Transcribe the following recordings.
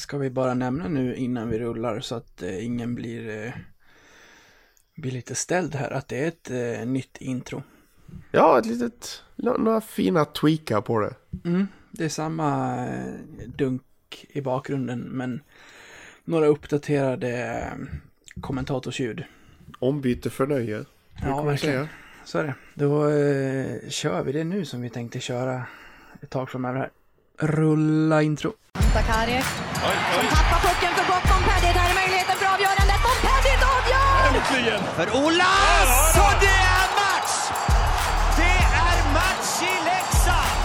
ska vi bara nämna nu innan vi rullar så att eh, ingen blir, eh, blir lite ställd här att det är ett eh, nytt intro. Ja, ett litet, nå- några fina tweakar på det. Mm, det är samma eh, dunk i bakgrunden men några uppdaterade eh, kommentatorsljud. Ombyte för nöje. Ja, verkligen. säga. Så är det. Då eh, kör vi det nu som vi tänkte köra ett tag framöver här. Rulla intro. Sakaric som tappar pucken för gott. Montpellier, där är möjligheten för avgörandet. Montpellier avgör! Äntligen! För Olas! Och det är match! Det är match i Leksand!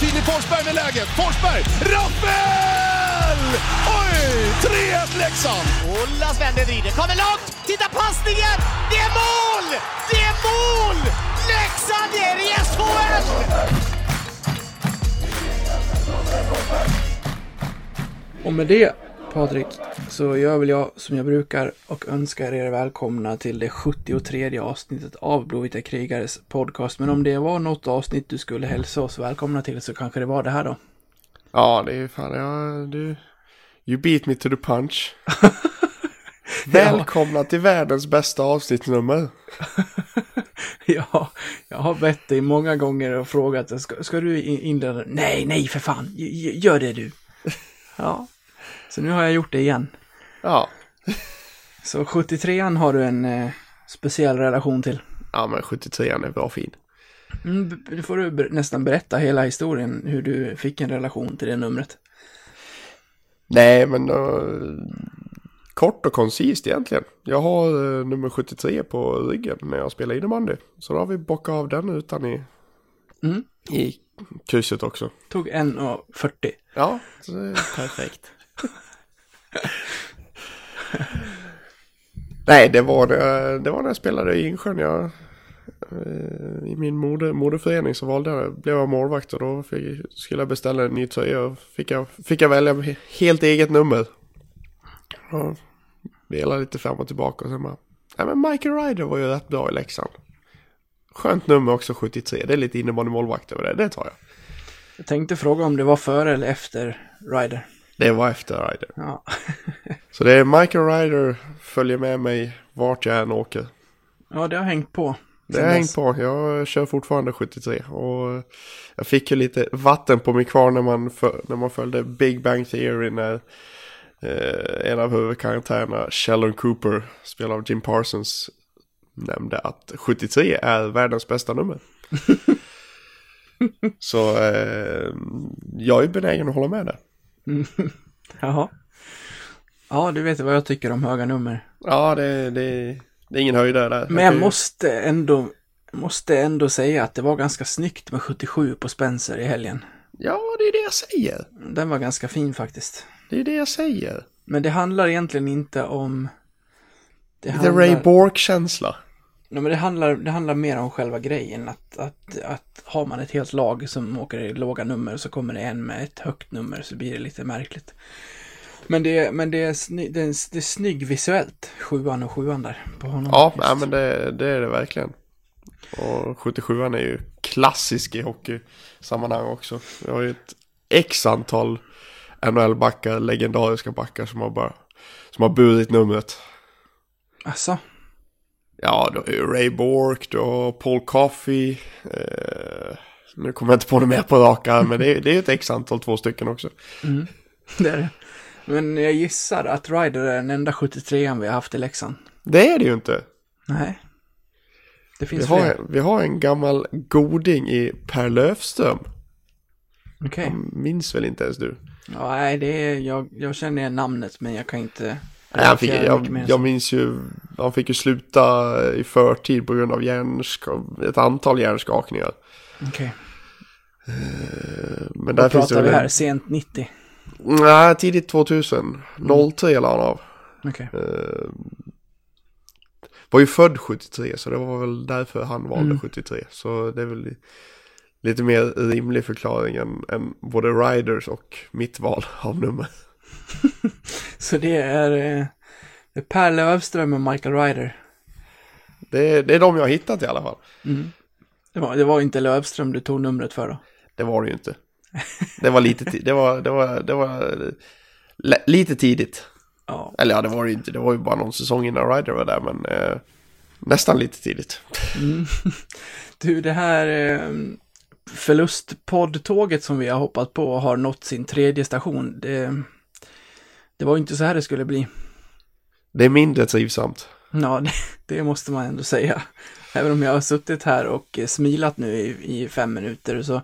Filip Forsberg med läget. Forsberg! Rappel! Oj! 3-1 Leksand! Olas vänder, vrider, kommer långt! Titta passningen! Det är mål! Det är mål! Leksand är i SHL! Och med det, Patrik, så gör väl jag som jag brukar och önskar er välkomna till det 73 avsnittet av Blåvita krigares podcast. Men om det var något avsnitt du skulle hälsa oss välkomna till så kanske det var det här då. Ja, det är fan, ja, du... You beat me to the punch. Välkomna till världens bästa avsnittsnummer. ja, jag har bett dig många gånger och frågat, ska, ska du in- inleda? Nej, nej för fan, gör det du. Ja, så nu har jag gjort det igen. Ja. Så 73an har du en eh, speciell relation till. Ja, men 73 är bra fin. Mm, nu får du nästan berätta hela historien, hur du fick en relation till det numret. Nej, men uh, kort och koncist egentligen. Jag har eh, nummer 73 på ryggen när jag spelar innebandy. Så då har vi bockat av den utan i, Mm. i krysset också. Tog 1,40. Ja, så det är perfekt. Nej, det var, det, det var när jag spelade i Insjön. Jag, eh, I min mode, modeförening så valde jag, blev jag målvakt och då fick, skulle jag beställa en ny tröja. och Fick jag, fick jag välja he- helt eget nummer. Och velade lite fram och tillbaka och sen bara, nej men Michael Ryder var ju rätt bra i Leksand. Skönt nummer också 73, det är lite innebandymålvakt över det, det tar jag. Jag tänkte fråga om det var före eller efter Ryder. Det var efter Ryder. Ja, Så det är Michael Ryder följer med mig vart jag än åker. ja det har hängt på. Det har hängt på. Jag kör fortfarande 73 och jag fick ju lite vatten på min kvar när man, när man följde Big Bang Theory när eh, en av huvudkaraktärerna, Sheldon Cooper, spelad av Jim Parsons, nämnde att 73 är världens bästa nummer. Så eh, jag är benägen att hålla med där. Jaha. Ja, du vet vad jag tycker om höga nummer. Ja, det, det, det är ingen höjdare där. Men jag ju- måste ändå, måste ändå säga att det var ganska snyggt med 77 på Spencer i helgen. Ja, det är det jag säger. Den var ganska fin faktiskt. Det är det jag säger. Men det handlar egentligen inte om... Det Lite handlar, Ray Bork-känsla. Nej, men det handlar, det handlar mer om själva grejen. Att, att, att har man ett helt lag som åker i låga nummer så kommer det en med ett högt nummer så blir det lite märkligt. Men det, men det, är, sny, det, är, det är snygg visuellt, sjuan och sjuan där på honom. Ja, nej, men det, det är det verkligen. Och 77 är ju klassisk i hockeysammanhang också. Vi har ju ett x antal NHL-backar, legendariska backar som har bara som har burit numret. Alltså, Ja, du har ju Ray Bork, du har Paul Coffey. Eh, nu kommer jag inte på det mer på raka, men det är, det är ett x antal, två stycken också. det är det. Men jag gissar att Ryder är den enda 73an vi har haft i Leksand. Det är det ju inte. Nej. Det Vi finns har, fler. vi har en gammal goding i Per Löfström. Okej. Minns väl inte ens du? Ja, nej, det är, jag, jag känner igen namnet men jag kan inte... Nej, han fick, jag, jag minns ju, han fick ju sluta i förtid på grund av hjärnska, ett antal hjärnskakningar. Okej. Men där Vad finns det pratar vi väl här? en, Sent 90? Nej, tidigt 2000. 03 la han av. Okej. Eh, var ju född 73 så det var väl därför han valde Mm. 73. Så det är väl lite mer rimlig förklaring än, än både Riders och mitt val av nummer. Så det är, eh, det är Per Lövström och Michael Ryder. Det, är- det är de jag har hittat i alla fall. Det var, det var inte Lövström du tog numret för då? Det var det ju inte. Det var lite. Det var, det var, det var lite tidigt. Ja. Eller ja, det var det ju inte. Det var ju bara någon säsong innan Ryder var där, men eh, nästan lite tidigt. Du, det här eh, förlustpoddtåget som vi har hoppat på har nått sin tredje station. Det, det var ju inte så här det skulle bli. Det är mindre trivsamt. Ja, det, det måste man ändå säga. Även om jag har suttit här och smilat nu i, i fem minuter så,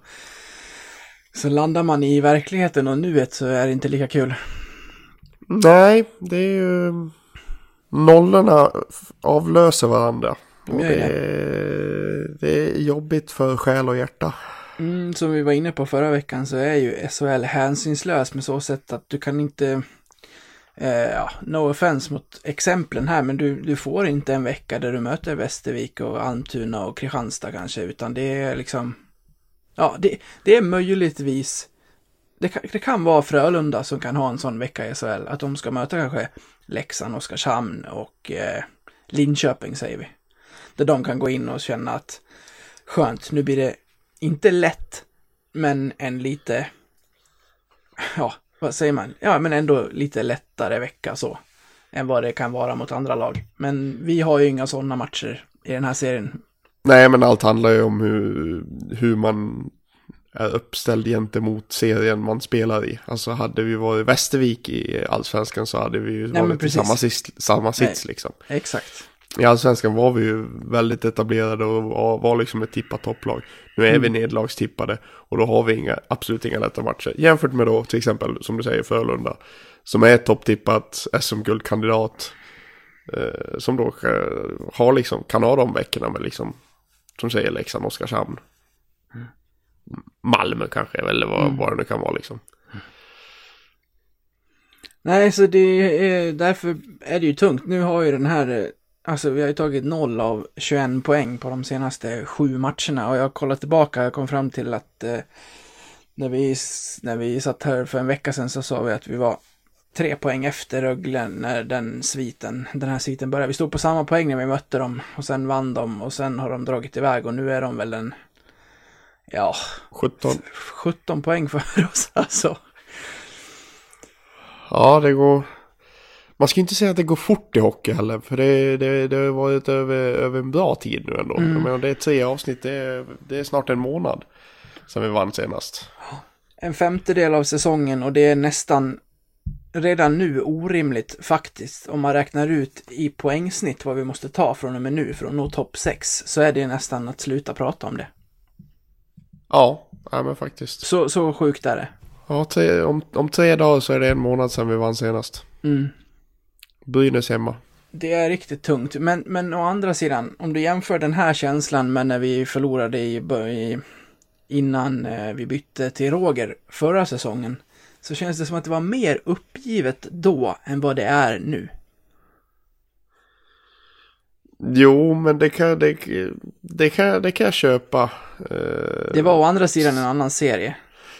så landar man i verkligheten och nuet så är det inte lika kul. Nej, det är ju... Nollorna avlöser varandra. Och det, är, det är jobbigt för själ och hjärta. Mm, som vi var inne på förra veckan så är ju SHL hänsynslös med så sätt att du kan inte, eh, ja, no offense mot exemplen här, men du, du får inte en vecka där du möter Västervik och Almtuna och Kristianstad kanske, utan det är liksom, ja, det, det är möjligtvis, det kan, det kan vara Frölunda som kan ha en sån vecka i SHL, att de ska möta kanske Leksand, Oskarshamn och eh, Linköping säger vi. Där de kan gå in och känna att skönt, nu blir det inte lätt, men en lite, ja, vad säger man? Ja, men ändå lite lättare vecka så, än vad det kan vara mot andra lag. Men vi har ju inga sådana matcher i den här serien. Nej, men allt handlar ju om hur, hur man är uppställd gentemot serien man spelar i. Alltså hade vi varit Västervik i Allsvenskan så hade vi ju men varit i samma, sits, samma sits liksom. Exakt. I Allsvenskan var vi ju väldigt etablerade och var, liksom ett tippat topplag. Nu är vi nedlagstippade och då har vi inga, absolut inga lätta matcher. Jämfört med då till exempel, som du säger, Frölunda. Som är ett topptippat SM-guldkandidat. Eh, som då eh, har liksom, kan ha de veckorna med liksom, som säger Leksand, Oskarshamn. Malmö kanske, eller vad, vad det nu kan vara liksom. Nej, så det är, därför är det ju tungt. Nu har ju den här, eh, alltså vi har ju tagit noll av 21 poäng på de senaste sju matcherna och jag har kollat tillbaka, jag kom fram till att eh, när, vi, när vi satt här för en vecka sedan så sa vi att vi var tre poäng efter Rögle när den sviten, den här sviten började. Vi stod på samma poäng när vi mötte dem och sen vann de och sen har de dragit iväg och nu är de väl en, ja, 17. 17 poäng för oss alltså. Ja, det går... Man ska inte säga att det går fort i hockey heller, för det, det, det har varit över, över en bra tid nu ändå. Mm. Menar, det är tre avsnitt, det är, det är snart en månad sedan vi vann senast. en femtedel av säsongen och det är nästan redan nu orimligt faktiskt. Om man räknar ut i poängsnitt vad vi måste ta från och med nu för att nå topp 6 så är det nästan att sluta prata om det. Ja, ja men faktiskt. Så, så sjukt är det. Ja, tre, om, om tre dagar så är det en månad sedan vi vann senast. Mm. Brynäs hemma. Det är riktigt tungt, men, men å andra sidan, om du jämför den här känslan med när vi förlorade i, i innan eh, vi bytte till Roger förra säsongen, så känns det som att det var mer uppgivet då än vad det är nu. Jo, men det kan, det, det kan, det kan jag köpa. Eh, Det var å andra sidan en annan serie.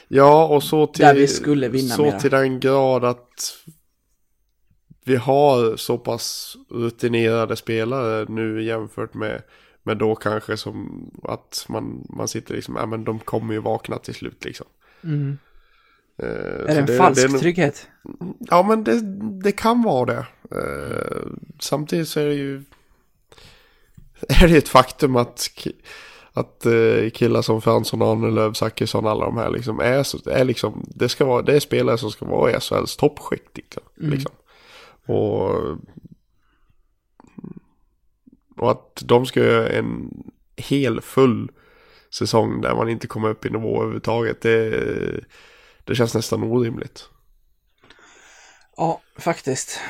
Ja, och så till, Där vi skulle vinna så mera. till den grad att vi har så pass rutinerade spelare nu jämfört med, med då kanske som att man, man sitter liksom, ja men de kommer ju vakna till slut liksom. Mm. Eh, Är det en falsk är nog- trygghet? Ja men det, det kan vara det. Eh, samtidigt så är det ju är det ett faktum att, att eh, killar som Fransson, Arnelöv, Zachrisson, alla de här liksom är, så, är liksom, det ska vara, det är spelare som ska vara i SHLs toppskikt liksom. liksom. Och, och att de ska göra en hel full säsong där man inte kommer upp i nivå överhuvudtaget, det, det känns nästan orimligt. Ja, faktiskt.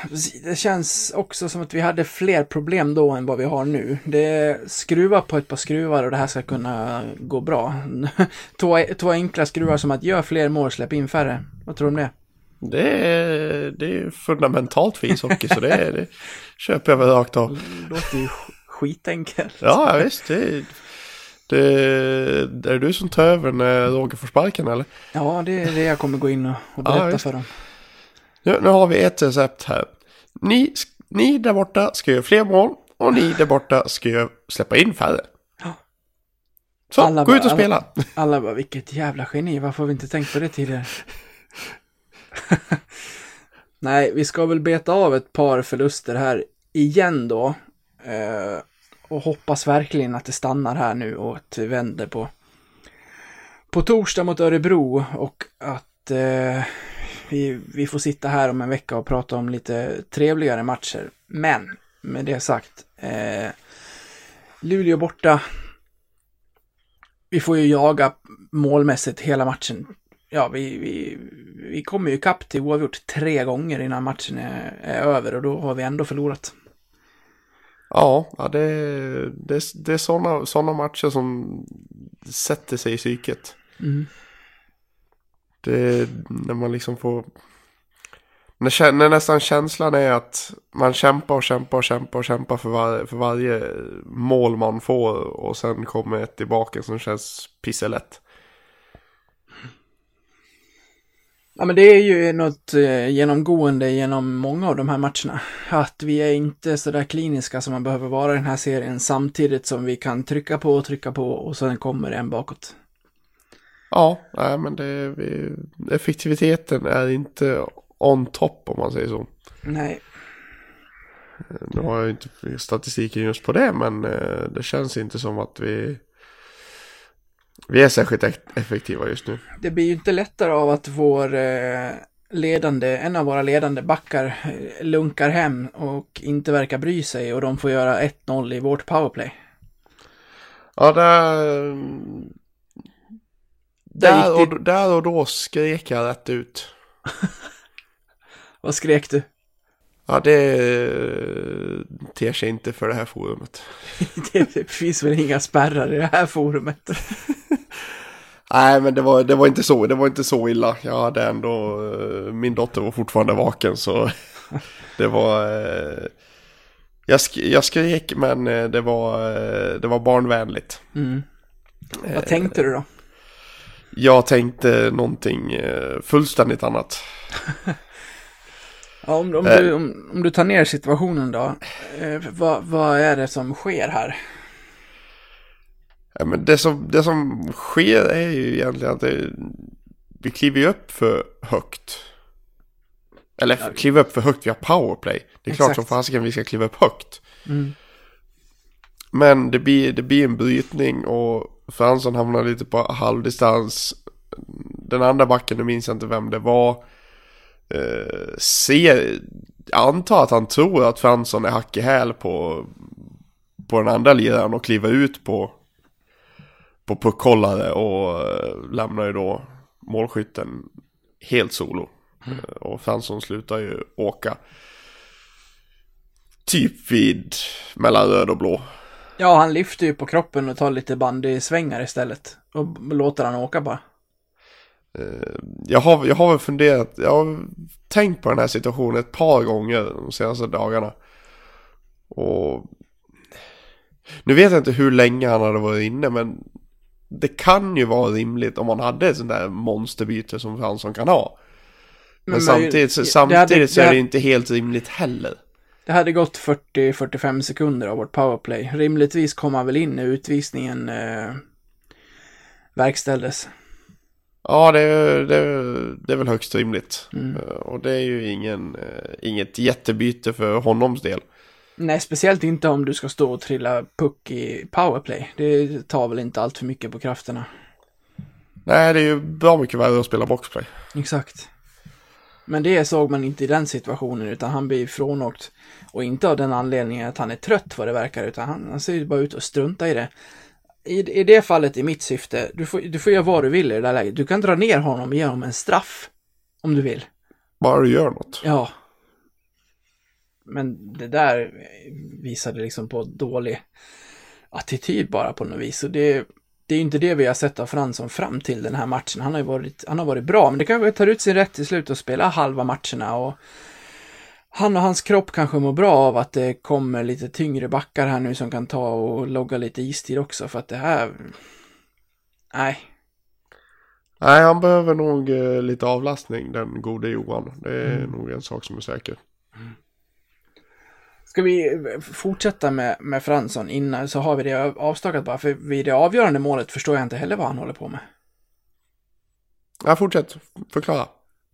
Det känns också som att vi hade fler problem då än vad vi har nu. Det är skruva på ett par skruvar och det här ska kunna gå bra. två, två enkla skruvar som att gör fler mål, släpp in färre. Vad tror du om det? Det är, det är fundamentalt för ishockey så det, är, det köper jag väl rakt av. Det låter ju sk- skitenkelt. Ja visst, det, det, det är du som tar över när Roger får sparken eller? Ja, det är det jag kommer gå in och, och Ja, berätta visst. för dem. Nu, nu har vi ett recept här. Ni, ni där borta ska göra fler mål och ni där borta ska göra, släppa in färre. Ja. Så, Alla gå bara- ut och spela. Alla bara, vilket jävla geni, varför har vi inte tänkt på det tidigare? Nej, vi ska väl beta av ett par förluster här igen då. Eh, och hoppas verkligen att det stannar här nu och att det vänder på, på torsdag mot Örebro och att eh, vi, vi får sitta här om en vecka och prata om lite trevligare matcher. Men med det sagt, eh, Luleå borta. Vi får ju jaga målmässigt hela matchen. Ja, vi, vi, vi kommer ju kapp till oavgjort tre gånger innan matchen är, är över och då har vi ändå förlorat. Ja, ja det, det, det är sådana såna matcher som sätter sig i psyket. Mm. Det, när man liksom får... När, när nästan känslan är att man kämpar och kämpar och kämpar och kämpar för, var, för varje mål man får och sen kommer ett tillbaka som känns pisselätt. Ja, men det är ju något eh, genomgående genom många av de här matcherna. Att vi är inte så där kliniska som man behöver vara i den här serien samtidigt som vi kan trycka på och trycka på och sen kommer en bakåt. Ja, nej, men det, vi, effektiviteten är inte on top om man säger så. Nej, Nu har jag inte statistiken just på det men eh, det känns inte som att vi vi är särskilt effektiva just nu. det blir ju inte lättare av att vår eh, ledande, en av våra ledande backar eh, lunkar hem och inte verkar bry sig och de får göra 1-0 i vårt powerplay. Ja, där, Där där, och, där och då skrek jag rätt ut. Vad skrek du? Ja, det ter sig inte för det här forumet. Det finns väl inga spärrar i det här forumet. Nej, men det var, det var inte så, det var inte så illa. Jag hade ändå, eh, min dotter var fortfarande vaken så det var, eh, jag, sk jag skrek men eh, det var, det var barnvänligt. Mm. Vad tänkte du då? Jag tänkte någonting fullständigt annat. Ja, om, om, du, om, om du tar ner situationen då, vad, vad är det som sker här? Ja, men det, som, det som sker är ju egentligen att det, vi kliver ju upp för högt. Eller Ja. kliver upp för högt via powerplay. Det är klart Exakt. som fasiken vi ska kliva upp högt. Mm. Men det blir, det blir en brytning och Fransson hamnar lite på halvdistans. Den andra backen, nu minns jag inte vem det var. Eh, ser, antar att han tror att Fransson är hack i häl på, på den andra liraren och kliver ut på, på puckhållare och eh, lämnar ju då målskytten helt solo. Eh, Och Fransson slutar ju åka. Typ vid mellan röd och blå. Ja, han lyfter ju på kroppen och tar lite bandysvängar istället. Och låter han åka bara. Jag har, jag har väl funderat, jag har tänkt på den här situationen ett par gånger de senaste dagarna. Och nu vet jag inte hur länge han hade varit inne men det kan ju vara rimligt om man hade ett sånt där monsterbyte som Fransson kan ha. Men, Men samtidigt, så, samtidigt hade- så är det det inte helt rimligt heller. Det hade gått 40-45 sekunder av vårt powerplay. Rimligtvis kom han väl in när utvisningen eh, verkställdes. Ja, det, är- det, det är väl högst rimligt. Mm. Eh, Och det är ju ingen, eh, inget jättebyte för honoms del. Nej, speciellt inte om du ska stå och trilla puck i powerplay. Det tar väl inte allt för mycket på krafterna. Nej, det är ju bra mycket värre att spela boxplay. Exakt. Men det såg man inte i den situationen, utan han blir frånåkt. Och inte av den anledningen att han är trött vad det verkar, utan han, han ser ju bara ut att strunta i det. I, I det fallet, i mitt syfte, du får, du får göra vad du vill i det där läget. Du kan dra ner honom och ge honom en straff. Om du vill. Bara du gör något. Ja. Men det där visade liksom på dålig attityd bara på något vis. Och det, det är ju inte det vi har sett av Fransson fram till den här matchen. Han har ju varit, han har varit bra, men det kanske tar ut sin rätt till slut och spela halva matcherna. Och han och hans kropp kanske mår bra av att det kommer lite tyngre backar här nu som kan ta och logga lite istid också. För att det här... Nej, Nej, han behöver nog eh, lite avlastning, den gode Johan. Det är Mm. nog en sak som är säker. Ska vi fortsätta med, med Fransson innan så har vi det avstakat bara. För vid det avgörande målet förstår jag inte heller vad han håller på med. Ja, fortsätt. Förklara.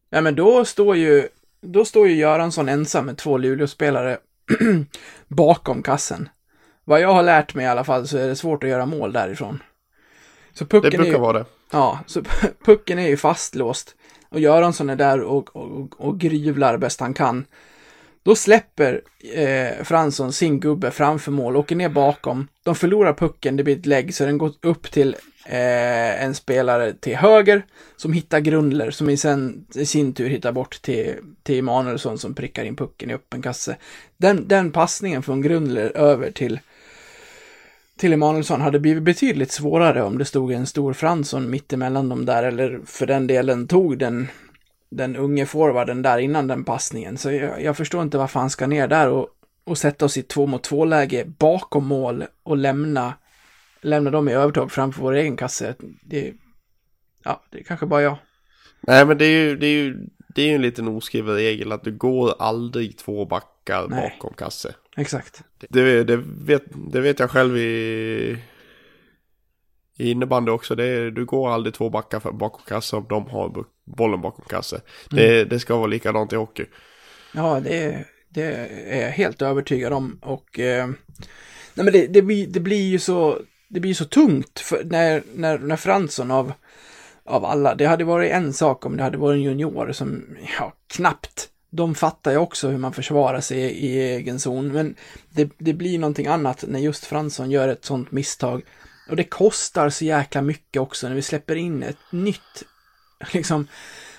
Ja, men då står ju då står ju Göransson ensam med två Luleå-spelare bakom kassen. Vad jag har lärt mig i alla fall så är det svårt att göra mål därifrån. Så Det pucken, är, brukar ju, vara det. ja, så pucken är ju fastlåst och Göransson är där och, och, och gryvlar bäst han kan. Då släpper eh, Fransson sin gubbe framför mål, åker ner bakom. De förlorar pucken, det blir ett lägg, så den går upp till eh, en spelare till höger som hittar Grundler, som i, sen, i sin tur hittar bort till, till Emanuelsson som prickar in pucken i öppen kasse. Den, den passningen från Grundler över till, till Emanuelsson hade blivit betydligt svårare om det stod en stor Fransson mitt emellan dem där, eller för den delen tog den den unge forwarden där innan den passningen. Så jag, jag förstår inte varför han ska ner där och, och sätta oss i två mot två läge bakom mål och lämna, lämna dem i övertag framför vår egen kasse. Det, ja, det är kanske bara jag. Nej men det är ju, det är ju, det är ju en liten oskriven regel att du går aldrig två backar Nej. bakom kasse. Exakt. Det, det, vet, det vet jag själv i, i innebandy också. Det är, du går aldrig två backar bakom kasse om de har bu- bollen bakom kasse. Det, det ska vara likadant i hockey. Ja, det, det är jag helt övertygad om. Och eh, nej, men det, det, blir, det blir ju så, det blir så tungt när, när, när Fransson av, av alla, det hade varit en sak om det hade varit en junior som, ja, knappt. De fattar ju också hur man försvarar sig i egen zon, men det, det blir någonting annat när just Fransson gör ett sånt misstag. Och det kostar så jäkla mycket också när vi släpper in ett nytt, liksom,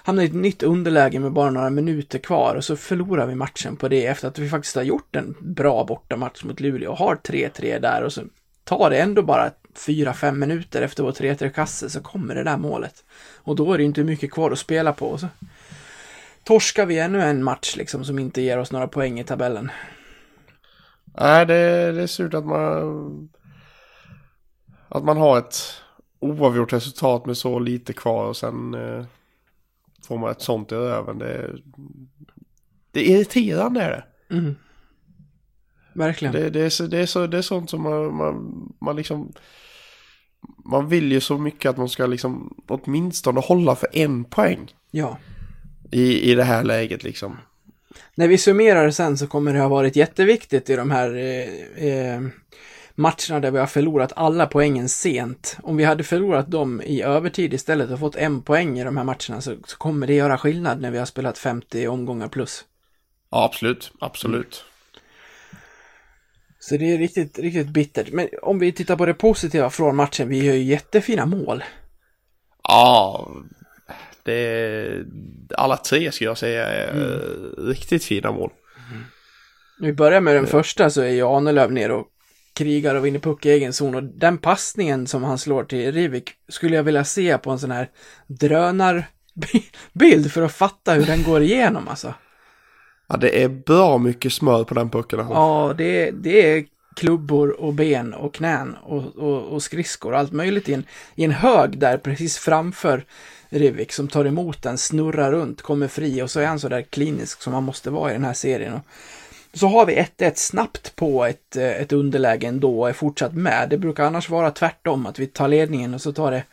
hamnar i ett nytt underläge med bara några minuter kvar och så förlorar vi matchen på det efter att vi faktiskt har gjort en bra bortamatch mot Luleå och har 3-3 där och så tar det ändå bara 4-5 minuter efter vår 3-3-kasse så kommer det där målet. Och då är det inte mycket kvar att spela på. Och så torskar vi ännu en match liksom som inte ger oss några poäng i tabellen. Nej, det, det är surt att man... Att man har ett oavgjort resultat med så lite kvar och sen eh, får man ett sånt i röven. Det, det är irriterande är det. Mm. Verkligen. Det, det, är, så, det, är, så, det är sånt som man, man, man liksom... Man vill ju så mycket att man ska liksom åtminstone hålla för en poäng Ja. i, i det här läget liksom. När vi summerar sen så kommer det ha varit jätteviktigt i de här eh, eh, matcherna där vi har förlorat alla poängen sent. Om vi hade förlorat dem i övertid istället och fått en poäng i de här matcherna så, så kommer det göra skillnad när vi har spelat 50 omgångar plus. Ja, absolut. Absolut. Så det är riktigt, riktigt bittert. Men om vi tittar på det positiva från matchen, vi gör ju jättefina mål. Ja, det är, alla tre ska jag säga är riktigt fina mål. När vi börjar med den första så är ju Ahnelöv ner och krigar och vinner puck i egen zon och den passningen som han slår till Rivik skulle jag vilja se på en sån här drönarbild för att fatta hur den går igenom alltså. Ja, det är bra mycket smör på den pucken. alltså. Ja, det, det är klubbor och ben och knän och, och, och skridskor och allt möjligt i en, i en hög där precis framför Rivik som tar emot den, snurrar runt, kommer fri och så är han så där klinisk som han måste vara i den här serien. Och så har vi 1-1 snabbt på ett, eh, ett underläge ändå och är fortsatt med. Det brukar annars vara tvärtom, att vi tar ledningen och så tar det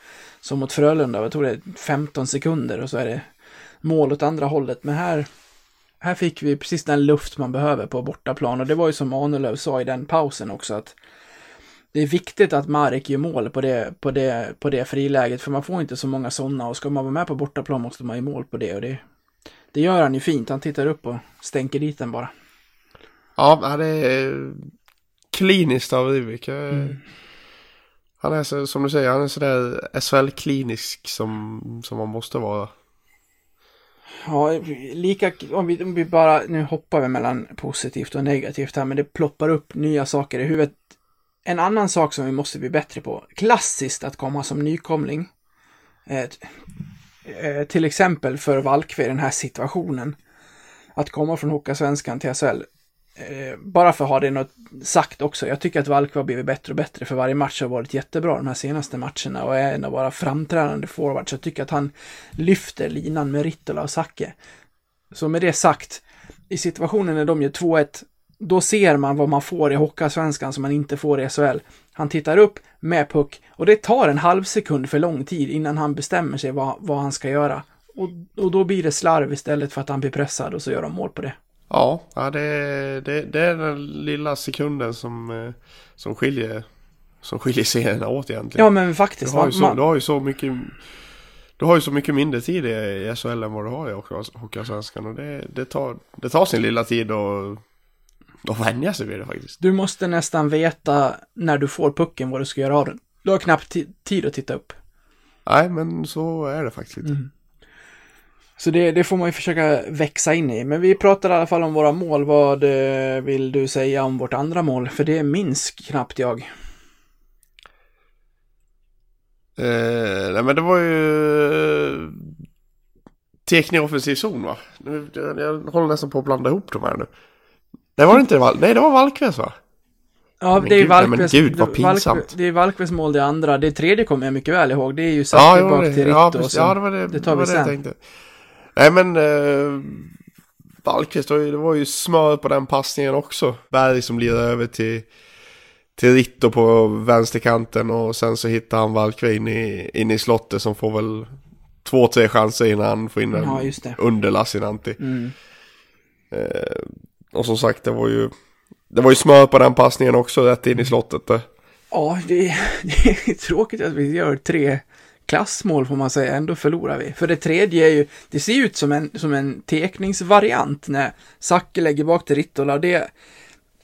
som mot Frölunda, jag tror det är 15 sekunder och så är det mål åt andra hållet. Men här, här fick vi precis den luft man behöver på bortaplan och det var ju som Ahnelöv sa i den pausen också att det är viktigt att Marek gör mål på det, på det, på det friläget för man får inte så många sådana och ska man vara med på bortaplan måste man ju mål på det och det, det gör han ju fint. Han tittar upp och stänker dit den bara. Ja, det är kliniskt av Rivik. Mm. Han är så, som du säger, han är sådär SHL-klinisk som, som man måste vara. Ja, lika, om vi, om vi bara, nu hoppar vi mellan positivt och negativt här, men det ploppar upp nya saker i huvudet. En annan sak som vi måste bli bättre på, klassiskt att komma som nykomling. Eh, eh, till exempel för Valkve i den här situationen. Att komma från Hockeyallsvenskan till SHL. Eh, bara för att ha det något sagt också. Jag tycker att Valk har blivit bättre och bättre för varje match har varit jättebra de här senaste matcherna och är en av våra framträdande forwards. Jag tycker att han lyfter linan med Rittola och Sacke. Så med det sagt, i situationen när de gör 2-1, då ser man vad man får i Hockeyallsvenskan som man inte får i SHL. Han tittar upp med puck och det tar en halv sekund för lång tid innan han bestämmer sig vad, vad han ska göra. Och, och då blir det slarv istället för att han blir pressad och så gör de mål på det. Ja, ja det, det, det är den lilla sekunden som, eh, som skiljer som skiljer serierna åt egentligen. Ja men du, faktiskt. har ju så, man, du har ju så mycket du har ju så mycket mindre tid i SHL än vad du har i Hockey- Hockeyallsvenskan och det, det, tar, det tar sin lilla tid att att vänja sig vid det faktiskt. du måste nästan veta när du får pucken vad du ska göra av den. Du har knappt ti- tid att titta upp. Nej, men så är det faktiskt lite. Så det, det får man ju försöka växa in i. Men vi pratar i alla fall om våra mål. Vad eh, vill du säga om vårt andra mål? För det minns knappt jag. Eh, nej men det var ju eh, tekning i offensiv zon va? Nu, jag, jag håller nästan på att blanda ihop de här nu. Det var det inte Val- Nej det var Valkves va? Ja, Men det är Valkves, gud, vad pinsamt. det är Valkves mål det andra. Det tredje kommer jag mycket väl ihåg. Det är ju Ja, Zacke jo, bak till Ritto. ja, precis, ja det var det, det tar vi det jag sen. Nej men eh, Valkvist, det var ju- smör på den passningen också. Berg som lirar över till, till Ritto på vänsterkanten och sen så hittar han Valkve in i, in i slottet som får väl två, tre chanser innan han får in en Ja, under Lassinantti. Mm. Eh, och som sagt, det var ju det var ju smör på den passningen också rätt in i slottet där. Ja, det är, det är tråkigt att vi gör tre klassmål får man säga, ändå förlorar vi. För det tredje är ju, det ser ut som en, som en tekningsvariant när Zacke lägger bak till Rittola. Det,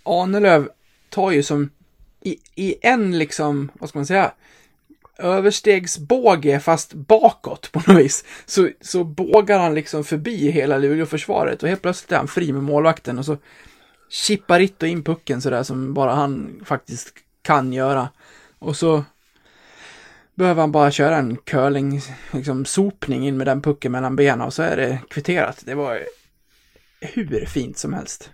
Ahnelöv tar ju som i, i en liksom, vad ska man säga, överstegsbåge fast bakåt på något vis. Så, så bågar han liksom förbi hela Luleåförsvaret och helt plötsligt är han fri med målvakten och så chippar Ritto in pucken sådär som bara han faktiskt kan göra. Och så behöver han bara köra en curling, liksom sopning in med den pucken mellan benen och så är det kvitterat. Det var hur fint som helst.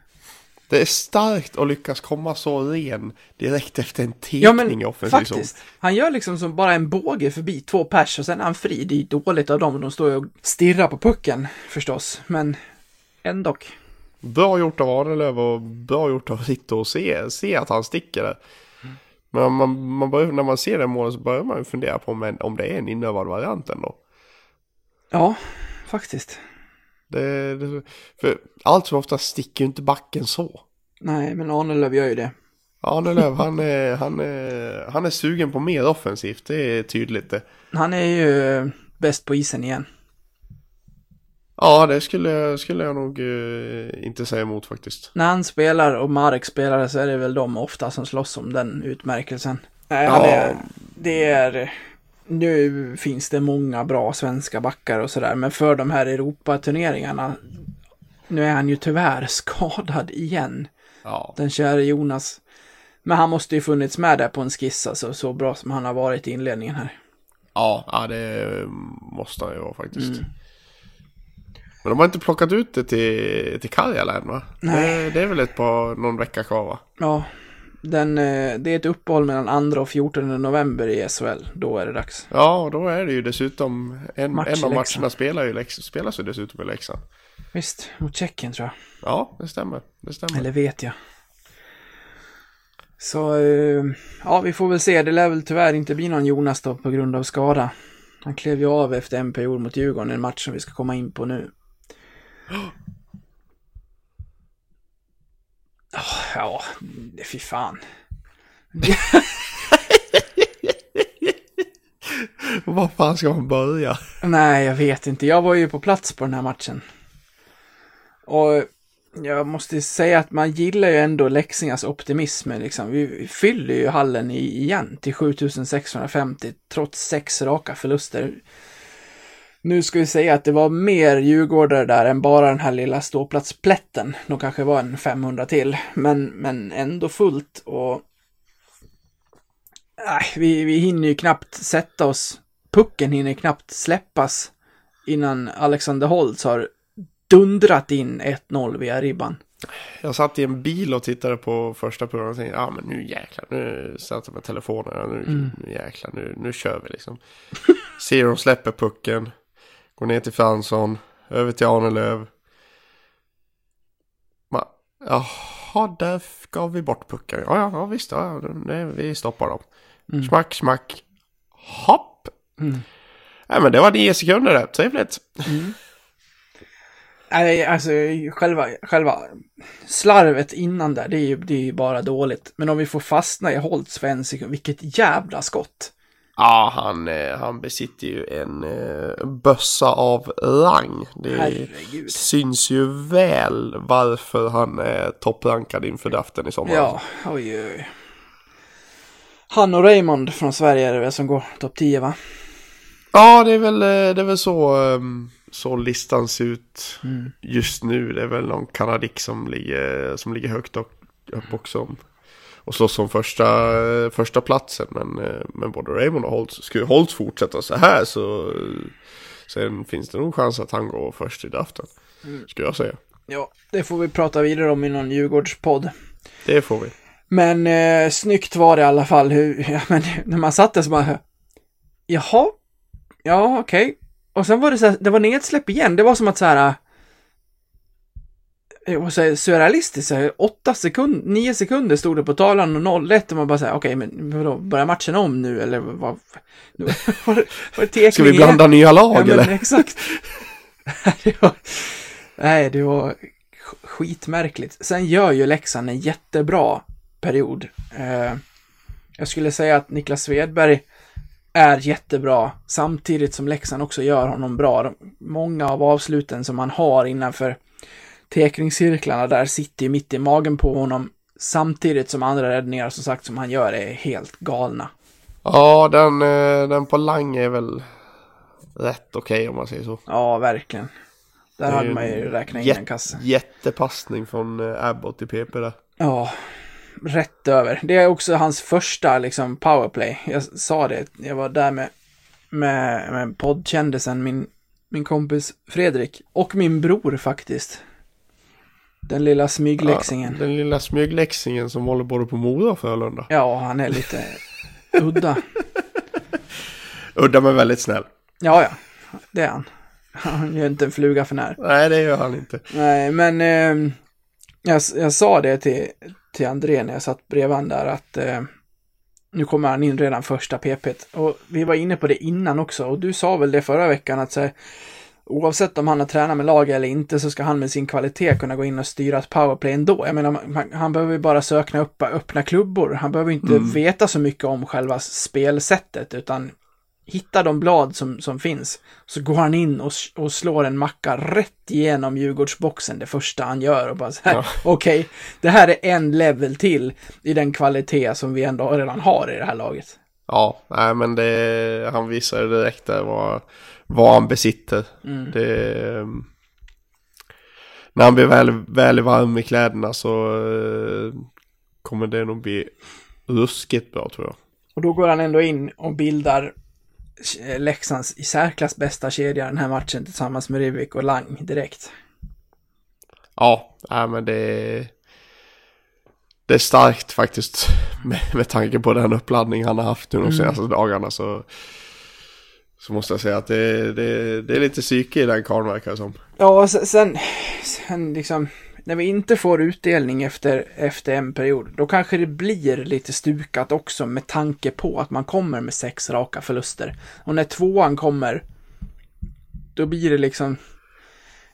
Det är starkt att lyckas komma så ren direkt efter en tekning Ja men i offensiv zon. faktiskt. Han gör liksom som bara en båge förbi två pers och sen är han fri. Det är dåligt av dem. De står ju och stirrar på pucken förstås. Men ändå. Bra gjort av Ahnelöv och bra gjort av Ritto att se, se att han sticker där. Men man, man börjar, när man ser det målet så börjar man ju fundera på om, om det är en inövad variant ändå. Ja, faktiskt. Det, det, för allt som ofta sticker ju inte backen så. Nej, men Ahnelöv gör ju det. Ahnelöv han är, han, är, han är sugen på mer offensivt, det är tydligt det. Han är ju bäst på isen igen. Ja, det skulle, jag- skulle jag nog eh, inte säga emot faktiskt. När han spelar och Marek spelar så är det väl de ofta som slåss om den utmärkelsen. Nej, han Ja. är, det är... Nu finns det många bra svenska backar och sådär, men för de här Europaturneringarna nu är han ju tyvärr skadad igen, Ja. den käre Jonas. Men han måste ju funnits med där på en skiss, alltså, så bra som han har varit i inledningen här. Ja, ja det måste han ju vara faktiskt. Mm. Men de har inte plockat ut det till, till Karjala än va? Nej. Det, det är väl ett par, någon vecka kvar va? Ja, den, eh, det är ett uppehåll mellan 2 och 14 november i SHL. Då är det dags. Ja, då är det ju dessutom en, Match en av matcherna spelar ju spelas ju dessutom i Leksand. Visst, mot Tjeckien tror jag. Ja, det stämmer. Det stämmer. Eller vet jag. Så, eh, ja, vi får väl se. Det lär väl tyvärr inte bli någon Jonas då på grund av skada. Han klev ju av efter en period mot Djurgården, en match som vi ska komma in på nu. Oh, ja, fy fan. Var fan ska man börja? Nej, jag vet inte. Jag var ju på plats på den här matchen. Och jag måste säga att man gillar ju ändå Leksingars optimism. Liksom. Vi fyller ju hallen igen till 7650 trots sex raka förluster. Nu ska vi säga att det var mer djurgårdare där än bara den här lilla ståplatsplätten. De kanske var en 500 till, men, men ändå fullt och... Nej, vi, vi hinner ju knappt sätta oss. Pucken hinner knappt släppas innan Alexander Holtz har dundrat in 1-0 via ribban. Jag satt i en bil och tittade på första programmet och tänkte, ja men nu jäklar, nu satt jag med telefonen, nu, nu jäklar, nu, nu kör vi liksom. Ser de släpper pucken, går ner till Fransson, över till Ahnelöv. Ma- Jaha, där gav vi bort pucken. Ja, ja, ja visst, ja, det, vi stoppar dem. Smack, smack, hopp. Nej men det var nio sekunder det. Trevligt. Nej, alltså själva, själva slarvet innan där, det är ju det är ju bara dåligt. Men om vi får fastna i Holtz för en sekund, vilket jävla skott. Ja, han, eh, han besitter ju en eh, bössa av rang. Det Herregud. syns ju väl varför han är topprankad inför draften i sommar. Ja, oj, oj. Han och Raymond från Sverige är det väl som går topp 10 va? Ja, det är väl, eh, det är väl så, ehm, så listan ser ut Mm. just nu. Det är väl någon kanadik som ligger, som ligger högt upp, upp också. Och så som första, första platsen. Men, eh, men både Raymond och Holtz, skulle Holtz fortsätta så här så sen finns det nog chans att han går först i draften. Mm. Skulle jag säga. Ja, det får vi prata vidare om i någon Djurgårdspodd. Det får vi. Men eh, snyggt var det i alla fall. Hur, ja, men, när man satt där så bara, jaha, ja okej. Och sen var det så här, det var nedsläpp igen. Det var som att så här, det var så här surrealistiskt. Så här, åtta sekunder, nio sekunder stod det på talan och 0-1 och man bara säger okej, men vadå, börjar matchen om nu eller vad? nu- Var var tekning Ska vi igen? blanda nya lag Ja, men eller? exakt. det var, nej, det var sk- skitmärkligt. Sen gör ju Leksand en jättebra period. Eh, jag skulle säga att Niklas Svedberg är jättebra, samtidigt som Leksand också gör honom bra. De, många av avsluten som han har innanför tekningscirklarna där sitter ju mitt i magen på honom, samtidigt som andra räddningar som sagt som han gör är helt galna. Ja, den, eh, den på Lang är väl rätt okej om man säger så. Ja, verkligen. Där hade man ju räknat in en kasse. Jättepassning från eh, Abbott till PP där. Ja, rätt över. Det är också hans första liksom powerplay. Jag sa det, jag var där med, med, med poddkändisen, min, min kompis Fredrik och min bror faktiskt. Den lilla smygläxingen. Ja, den lilla smygläxingen som håller både på Mora och Frölunda. Ja, han är lite udda. Udda men väldigt snäll. Ja, ja, det är han. Han gör inte en fluga för när. Nej, det gör han inte. Nej, men eh, jag, jag sa det till, till André när jag satt bredvid han där att eh, nu kommer han in redan första PP. Och vi var inne på det innan också och du sa väl det förra veckan att så här, oavsett om han har tränat med lag eller inte så ska han med sin kvalitet kunna gå in och styra ett powerplay ändå. Jag menar, han behöver ju bara söka upp öppna klubbor. Han behöver inte veta så mycket om själva spelsättet utan hitta de blad som, som finns. Så går han in och, och slår en macka rätt igenom Djurgårdsboxen det första han gör och bara så här, Ja. okej, det här är en level till i den kvalitet som vi ändå redan har i det här laget. Ja, nej men det, han visar direkt där vad, vad han besitter. Mm. Det, när han blir väl, väl varm i kläderna så eh, kommer det nog bli ruskigt bra tror jag. Och då går han ändå in och bildar eh, Leksands i särklass bästa kedja den här matchen tillsammans med Rivik och Lang direkt. Ja, nej men det, det är starkt faktiskt med, med tanke på den uppladdning han har haft nu de senaste dagarna så, så måste jag säga att det, det, det är lite psyke i den karln verkar det som. Ja, och sen, sen liksom, när vi inte får utdelning efter, efter en period, då kanske det blir lite stukat också med tanke på att man kommer med sex raka förluster. Och när tvåan kommer, då blir det liksom,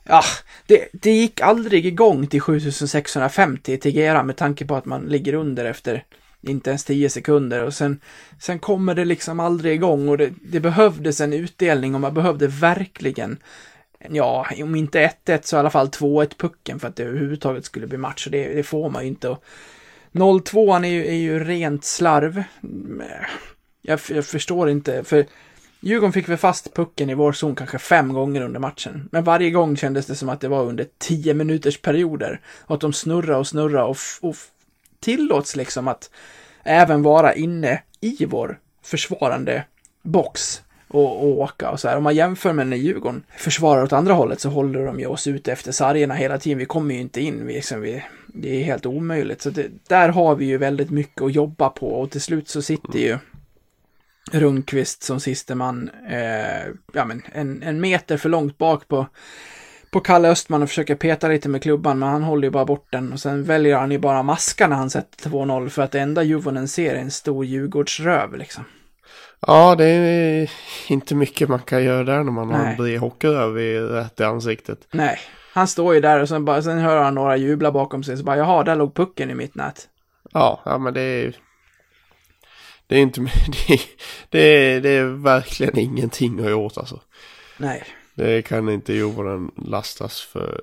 ja, det, det gick aldrig igång till 7650 i Tegera med tanke på att man ligger under efter inte ens 10 sekunder och sen, sen kommer det liksom aldrig igång och det, det behövdes en utdelning och man behövde verkligen ja, om inte 1-1 så i alla fall 2-1 pucken för att det överhuvudtaget skulle bli match. Och det, det får man ju inte. Och 0-2 är ju, är ju rent slarv. Jag, jag förstår inte, för Djurgården fick väl fast pucken i vår zon kanske fem gånger under matchen. Men varje gång kändes det som att det var under tio minuters perioder. Och att de snurrade och snurrade och, och tillåts liksom att även vara inne i vår försvarande box och, och åka och så här. Om man jämför med när Djurgården försvarar åt andra hållet så håller de ju oss ute efter sargerna hela tiden. Vi kommer ju inte in, vi, liksom, vi, det är helt omöjligt. Så det, där har vi ju väldigt mycket att jobba på och till slut så sitter ju Rundqvist som siste man, eh, ja men en, en meter för långt bak på, på Kalle Östman och försöker peta lite med klubban, men han håller ju bara bort den och sen väljer han ju bara maska när han sätter 2-0 för att det enda Juvonen ser är en stor Djurgårdsröv liksom. Ja, det är inte mycket man kan göra där när man har Nej. en bred hockeyröv i rätt i ansiktet. Nej, han står ju där och sen, bara, sen hör han några jubla bakom sig. Så bara, jaha, där låg pucken i mitt nät. Ja, ja men det är Det är inte, det är, det är, det är verkligen ingenting att göra åt alltså. Nej. Det kan inte Djurgården lastas för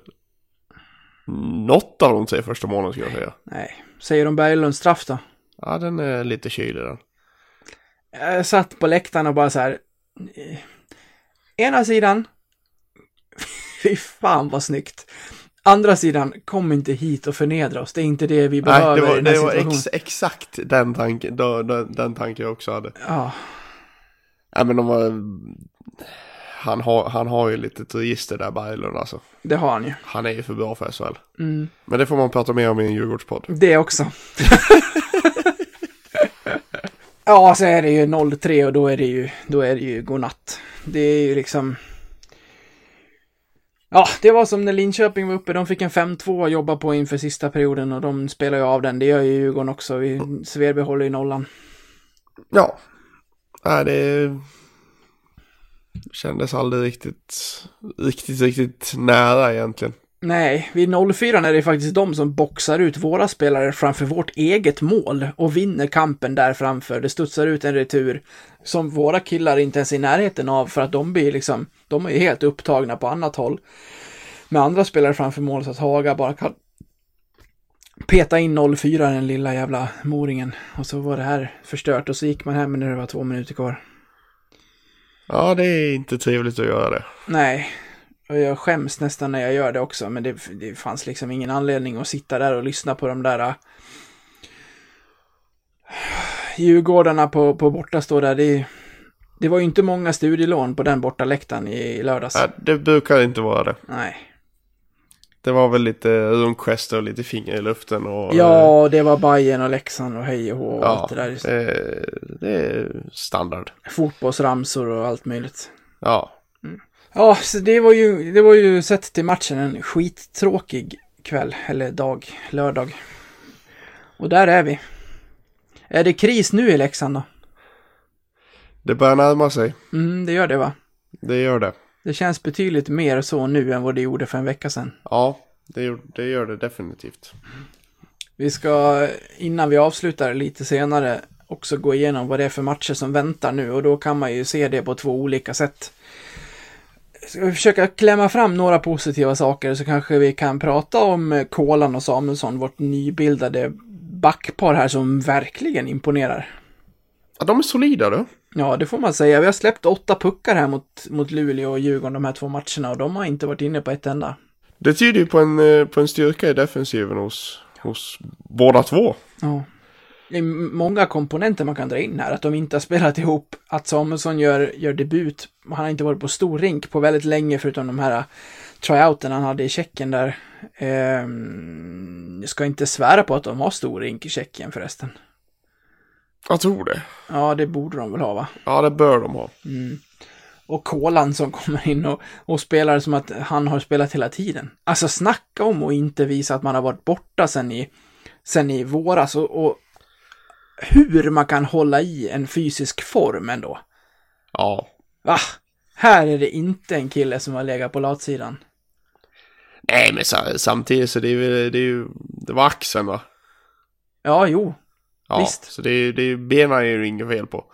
något av de tre första månaderna skulle jag säga. Nej. Säger de Berglunds straff då? Ja, den är lite kylig den. Jag satt på läktaren och bara så här. eh, Ena sidan. Fy fan vad snyggt. Andra sidan, kom inte hit och förnedra oss. Det är inte det vi behöver Nej, det var, i den här det var ex, exakt den tanken, den, den tanken jag också hade. Ja, Ja, men de var, han, har, han har ju lite ett register där Berglund alltså. det har han ju. Han är ju för bra för SHL. Mm. Men det får man prata mer om i en Djurgårdspodd. Det också. ja, så är det ju 0-3 och då är det ju, då är det ju godnatt. Det är ju liksom... Ja, det var som när Linköping var uppe. De fick en 5-2 att jobba på inför sista perioden och de spelar ju av den. Det gör ju Djurgården också. Vi, håller ju nollan. Ja. Nej, det kändes aldrig riktigt, riktigt, riktigt nära egentligen. Nej, vid 0-4 är det faktiskt de som boxar ut våra spelare framför vårt eget mål och vinner kampen där framför. Det studsar ut en retur som våra killar inte ens är i närheten av för att de blir liksom, de är ju helt upptagna på annat håll. Med andra spelare framför mål så att Haga bara kan peta in 0-4 den lilla jävla moringen. Och så var det här förstört och så gick man hem när det var två minuter kvar. Ja, det är inte trevligt att göra det. Nej, och jag skäms nästan när jag gör det också, men det, det fanns liksom ingen anledning att sitta där och lyssna på de där äh, Djurgårdarna på, på borta står där. Det, det var ju inte många studielån på den borta läktaren i lördags. Nej, det brukar inte vara det. Nej. Det var väl lite rundgester och lite finger i luften och... Ja, det var Bayern och Leksand och hej och hå och ja allt det där. det, det är standard. Fotbollsramsor och allt möjligt. Ja. Ja, så det var ju, det var ju sett till matchen en skittråkig kväll, eller dag, lördag. Och där är vi. Är det kris nu i Leksand då? Det börjar närma sig. Mm, det gör det va? Det gör det. Det känns betydligt mer så nu än vad det gjorde för en vecka sedan. Ja, det gör det, gör det definitivt. Vi ska, innan vi avslutar lite senare, också gå igenom vad det är för matcher som väntar nu och då kan man ju se det på två olika sätt. Ska vi försöka klämma fram några positiva saker så kanske vi kan prata om eh, Kolan och Samuelsson, vårt nybildade backpar här som verkligen imponerar. Ja, de är solida du. Ja, det får man säga. Vi har släppt åtta puckar här mot, mot Luleå och Djurgården de här två matcherna och de har inte varit inne på ett enda. Det tyder ju på en, eh, på en styrka i defensiven hos, hos båda två. Ja. Det är många komponenter man kan dra in här. Att de inte har spelat ihop, att Samuelsson gör, gör debut. Han har inte varit på stor rink på väldigt länge förutom de här tryouten han hade i Tjeckien där. Ehm, jag ska inte svära på att de har stor rink i Tjeckien förresten. Jag tror det. Ja, det borde de väl ha va? Ja, det bör de ha. Och Kolan som kommer in och, och spelar som att han har spelat hela tiden. Alltså snacka om att inte visa att man har varit borta sen i, sen i våras och, och hur man kan hålla i en fysisk form ändå. Ja. Va? Här är det inte en kille som har legat på latsidan. Nej, men sa- samtidigt så det är det är ju, det var axeln va? Ja, jo. Ja, Visst. så det det benen är ju inget fel på.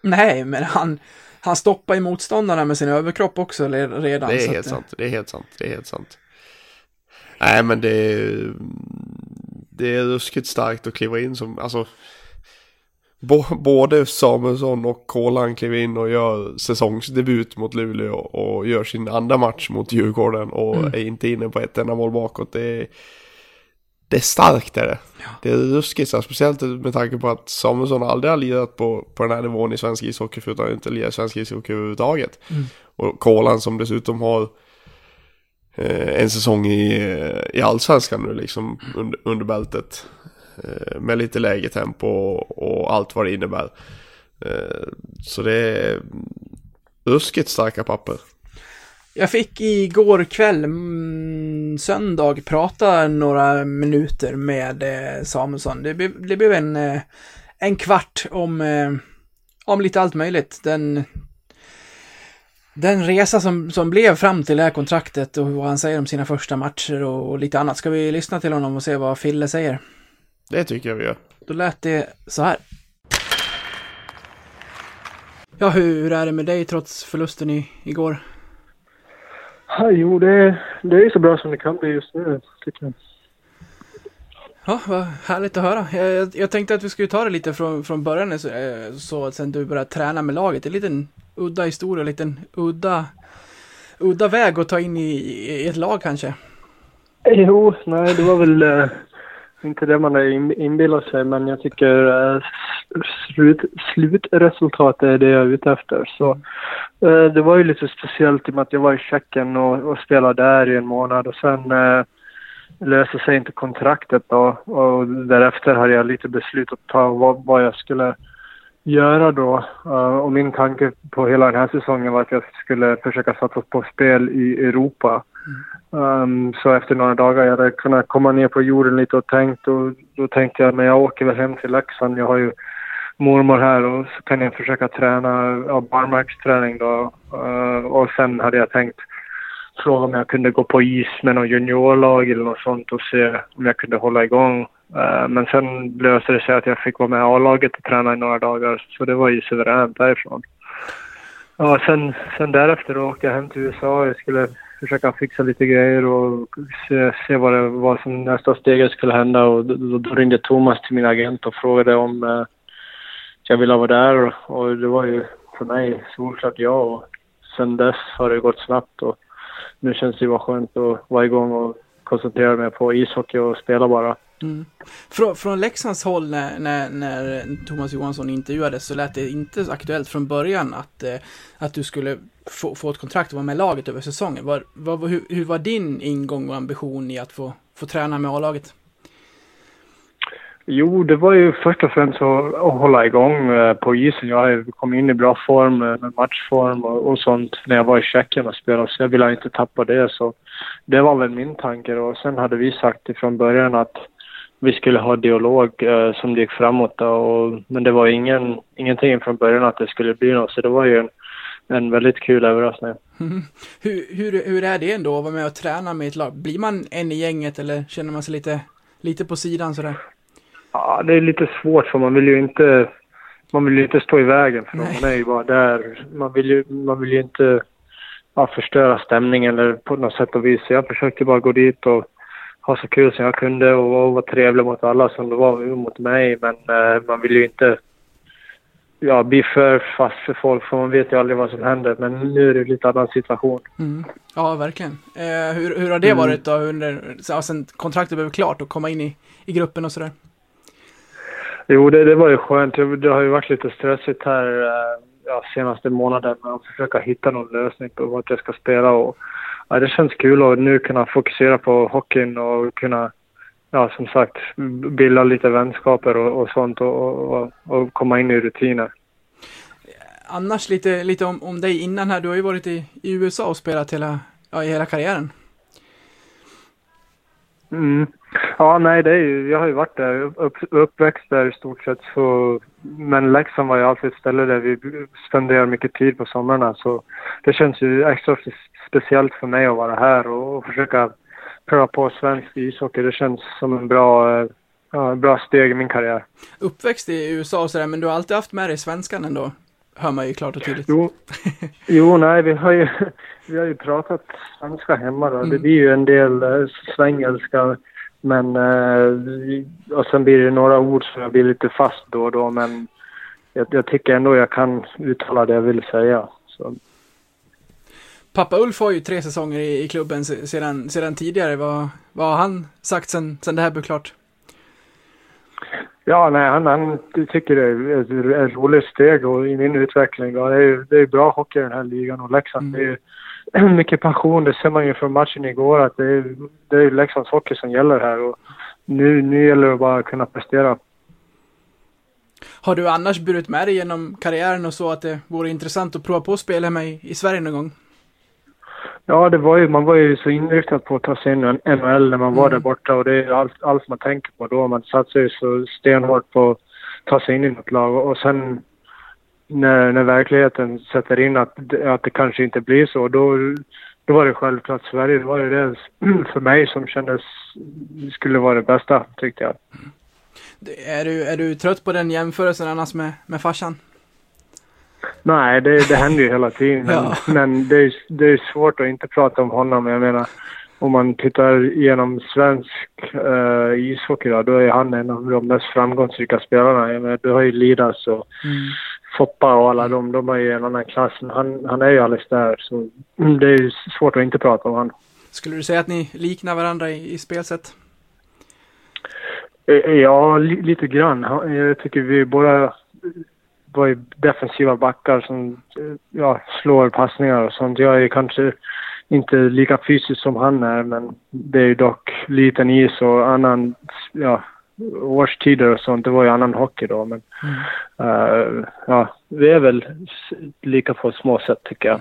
Nej, men han, han stoppar ju motståndarna med sin överkropp också redan. Det är helt att, sant, det är helt sant, det är helt sant. Nej, men det är, det är ruskigt starkt att kliva in som, alltså, både Samuelsson och Kolan kliver in och gör säsongsdebut mot Luleå och gör sin andra match mot Djurgården och är inte inne på ett enda mål bakåt. Det är, det är starkt är det. Det är ruskigt speciellt med tanke på att Samuelsson aldrig har lirat på, på den här nivån i svensk ishockey förutom inte lirat svensk ishockey överhuvudtaget. Och Kolan som dessutom har eh, en säsong i, i allsvenskan nu liksom under, under bältet. Eh, med lite lägre tempo och, och allt vad det innebär. Eh, så det är ruskigt starka papper. Jag fick igår kväll, mm, söndag, prata några minuter med eh, Samuelsson. Det, blev- det blev en, eh, en kvart om, eh, om lite allt möjligt. Den, den resa som, som blev fram till det här kontraktet och vad han säger om sina första matcher och, och lite annat. Ska vi lyssna till honom och se vad Fille säger? Det tycker jag vi gör. Då lät det så här. Ja, hur är det med dig trots förlusten i, igår? Ja, jo, det, det är så bra som det kan bli just nu, tycker jag. Ja, vad härligt att höra. Jag, jag, tänkte att vi skulle ta det lite från, från början så, eh, så att sen du började träna med laget. En liten udda historia, en liten udda, udda väg att ta in i, i ett lag kanske. Jo, nej, det var väl eh, inte det man har inbillat sig, men jag tycker eh, slut, slutresultatet är det jag är ute efter. Så eh, det var ju lite speciellt i och med att jag var i Tjeckien och, och spelade där i en månad och sen eh, löste sig inte kontraktet då och därefter hade jag lite beslut att ta vad, vad jag skulle göra då. Eh, och min tanke på hela den här säsongen var att jag skulle försöka satsa på spel i Europa. Um, så efter några dagar jag hade kunnat komma ner på jorden lite och tänkt och då tänkte jag men jag åker väl hem till Leksand. Jag har ju mormor här och så kan jag försöka träna ja, barmarksträning då. Uh, och sen hade jag tänkt fråga om jag kunde gå på is med någon juniorlag eller något sånt och se om jag kunde hålla igång. Uh, men sen löste det sig att jag fick vara med A-laget och träna i några dagar så det var ju suveränt därifrån. Ja, sen, sen därefter då åkte jag hem till USA. Jag skulle försöka fixa lite grejer och se, se vad, det, vad som nästa steget skulle hända. Och då, då, ringde Thomas till min agent och frågade om eh, jag ville vara där. Och, det var ju för mig solklart ja. Och sen dess har det gått snabbt och nu känns det ju skönt att vara igång och koncentrera mig på ishockey och spela bara. Mm. Från, från Leksands håll när, när, när Thomas Johansson intervjuades så lät det inte så aktuellt från början att, eh, att du skulle få, få ett kontrakt och vara med i laget över säsongen. Var, var, hur, hur var din ingång och ambition i att få, få träna med A-laget? Jo, det var ju först och främst att, att hålla igång eh, på isen. Jag kom in i bra form, eh, med matchform och, och sånt när jag var i Tjeckien och spelade, så jag ville inte tappa det. Så det var väl min tanke. Och sen hade vi sagt ifrån början att vi skulle ha dialog eh, som det gick framåt. Och, men det var ingen, ingenting från början att det skulle bli något, så det var ju en, en väldigt kul överraskning. Hur, hur, hur är det ändå att vara med och träna med ett lag? Blir man en i gänget eller känner man sig lite, lite på sidan sådär? Ja, det är lite svårt för man vill ju inte, man vill ju inte stå i vägen för Nej. man är ju bara där. Man vill ju, man vill ju inte ja, förstöra stämningen eller på något sätt och vis. Så Jag försökte bara gå dit och ha så kul som jag kunde och, och vara trevlig mot alla som det var mot mig. Men eh, man vill ju inte ja, bli för fast för folk för man vet ju aldrig vad som händer. Men nu är det lite annan situation. Mm. Ja, verkligen. Eh, hur, hur har det varit då under, ja, sen kontraktet blev klart och komma in i, i gruppen och sådär? Jo, det, det var ju skönt. Det det har ju varit lite stressigt här eh, ja, senaste månaden med att försöka hitta någon lösning på vart jag ska spela. Och, ja, det känns kul att nu kunna fokusera på hockeyn och kunna, ja, som sagt, bilda lite vänskaper och, och sånt och, och, och komma in i rutiner. Annars lite, lite om, om dig innan här. Du har ju varit i, i USA och spelat hela, ja, i hela karriären. Mm. Ja, nej, det är ju, jag har ju varit där, upp, uppväxt där i stort sett. Så, men Leksand var ju alltid ett ställe där vi spenderar mycket tid på somrarna. Så det känns ju extra speciellt för mig att vara här och, och försöka pröva på svensk ishockey. Det känns som en bra, ja, bra steg i min karriär. Uppväxt i USA och sådär, men du har alltid haft med dig svenskan ändå. Hör man ju klart och tydligt. Jo, jo nej, vi har ju, vi har ju pratat svenska hemma då. Det Mm. blir ju en del eh, svengelska. Men, eh, och sen blir det några ord som jag blir lite fast då och då. Men jag, jag tycker ändå jag kan uttala det jag vill säga. Så, Pappa Ulf har ju tre säsonger i, i klubben se- sedan, sedan tidigare. Vad, vad har han sagt sen, sen det här blev klart? ja, nej, han, han tycker det är ett, ett roligt steg och i min utveckling. Då. Det är det är bra hockey i den här ligan och Leksand. Det är mycket passion. Det ser man ju från matchen igår att det är, det är Leksands hockey som gäller här. Och nu, nu gäller det bara att kunna prestera. Har du annars burit med dig genom karriären och så att det vore intressant att prova på att spela i, i Sverige någon gång? Ja, det var ju, man var ju så inriktad på att ta sig in i NHL när man var Mm. där borta och det är allt, allt man tänker på då. Man satsar ju så stenhårt på att ta sig in i något lag och sen när, när verkligheten sätter in att, att det kanske inte blir så, då, då var det självklart Sverige. Då var det det för mig som kändes skulle vara det bästa, tyckte jag. Är du, är du trött på den jämförelsen annars med, med farsan? Nej, det, det händer ju hela tiden. Men, Ja. men det, är, det är svårt att inte prata om honom. Jag menar, om man tittar igenom svensk uh, ishockey då, då är han en av de mest framgångsrika spelarna. Jag menar, du har ju Lidas och Foppa och alla de, de är ju en annan klass. Men han, han är ju alldeles där. Så det är ju svårt att inte prata om honom. Skulle du säga att ni liknar varandra i, i spelsätt? Eh, Ja, li, lite grann. Han- Jag tycker vi båda var ju defensiva backar som eh, ja, slår passningar och sånt. Jag är kanske inte lika fysisk som han är, men det är ju dock liten is och annan, ja, årstider och sånt. Det var ju annan hockey då, men eh, ja, vi är väl lika på små sätt tycker jag.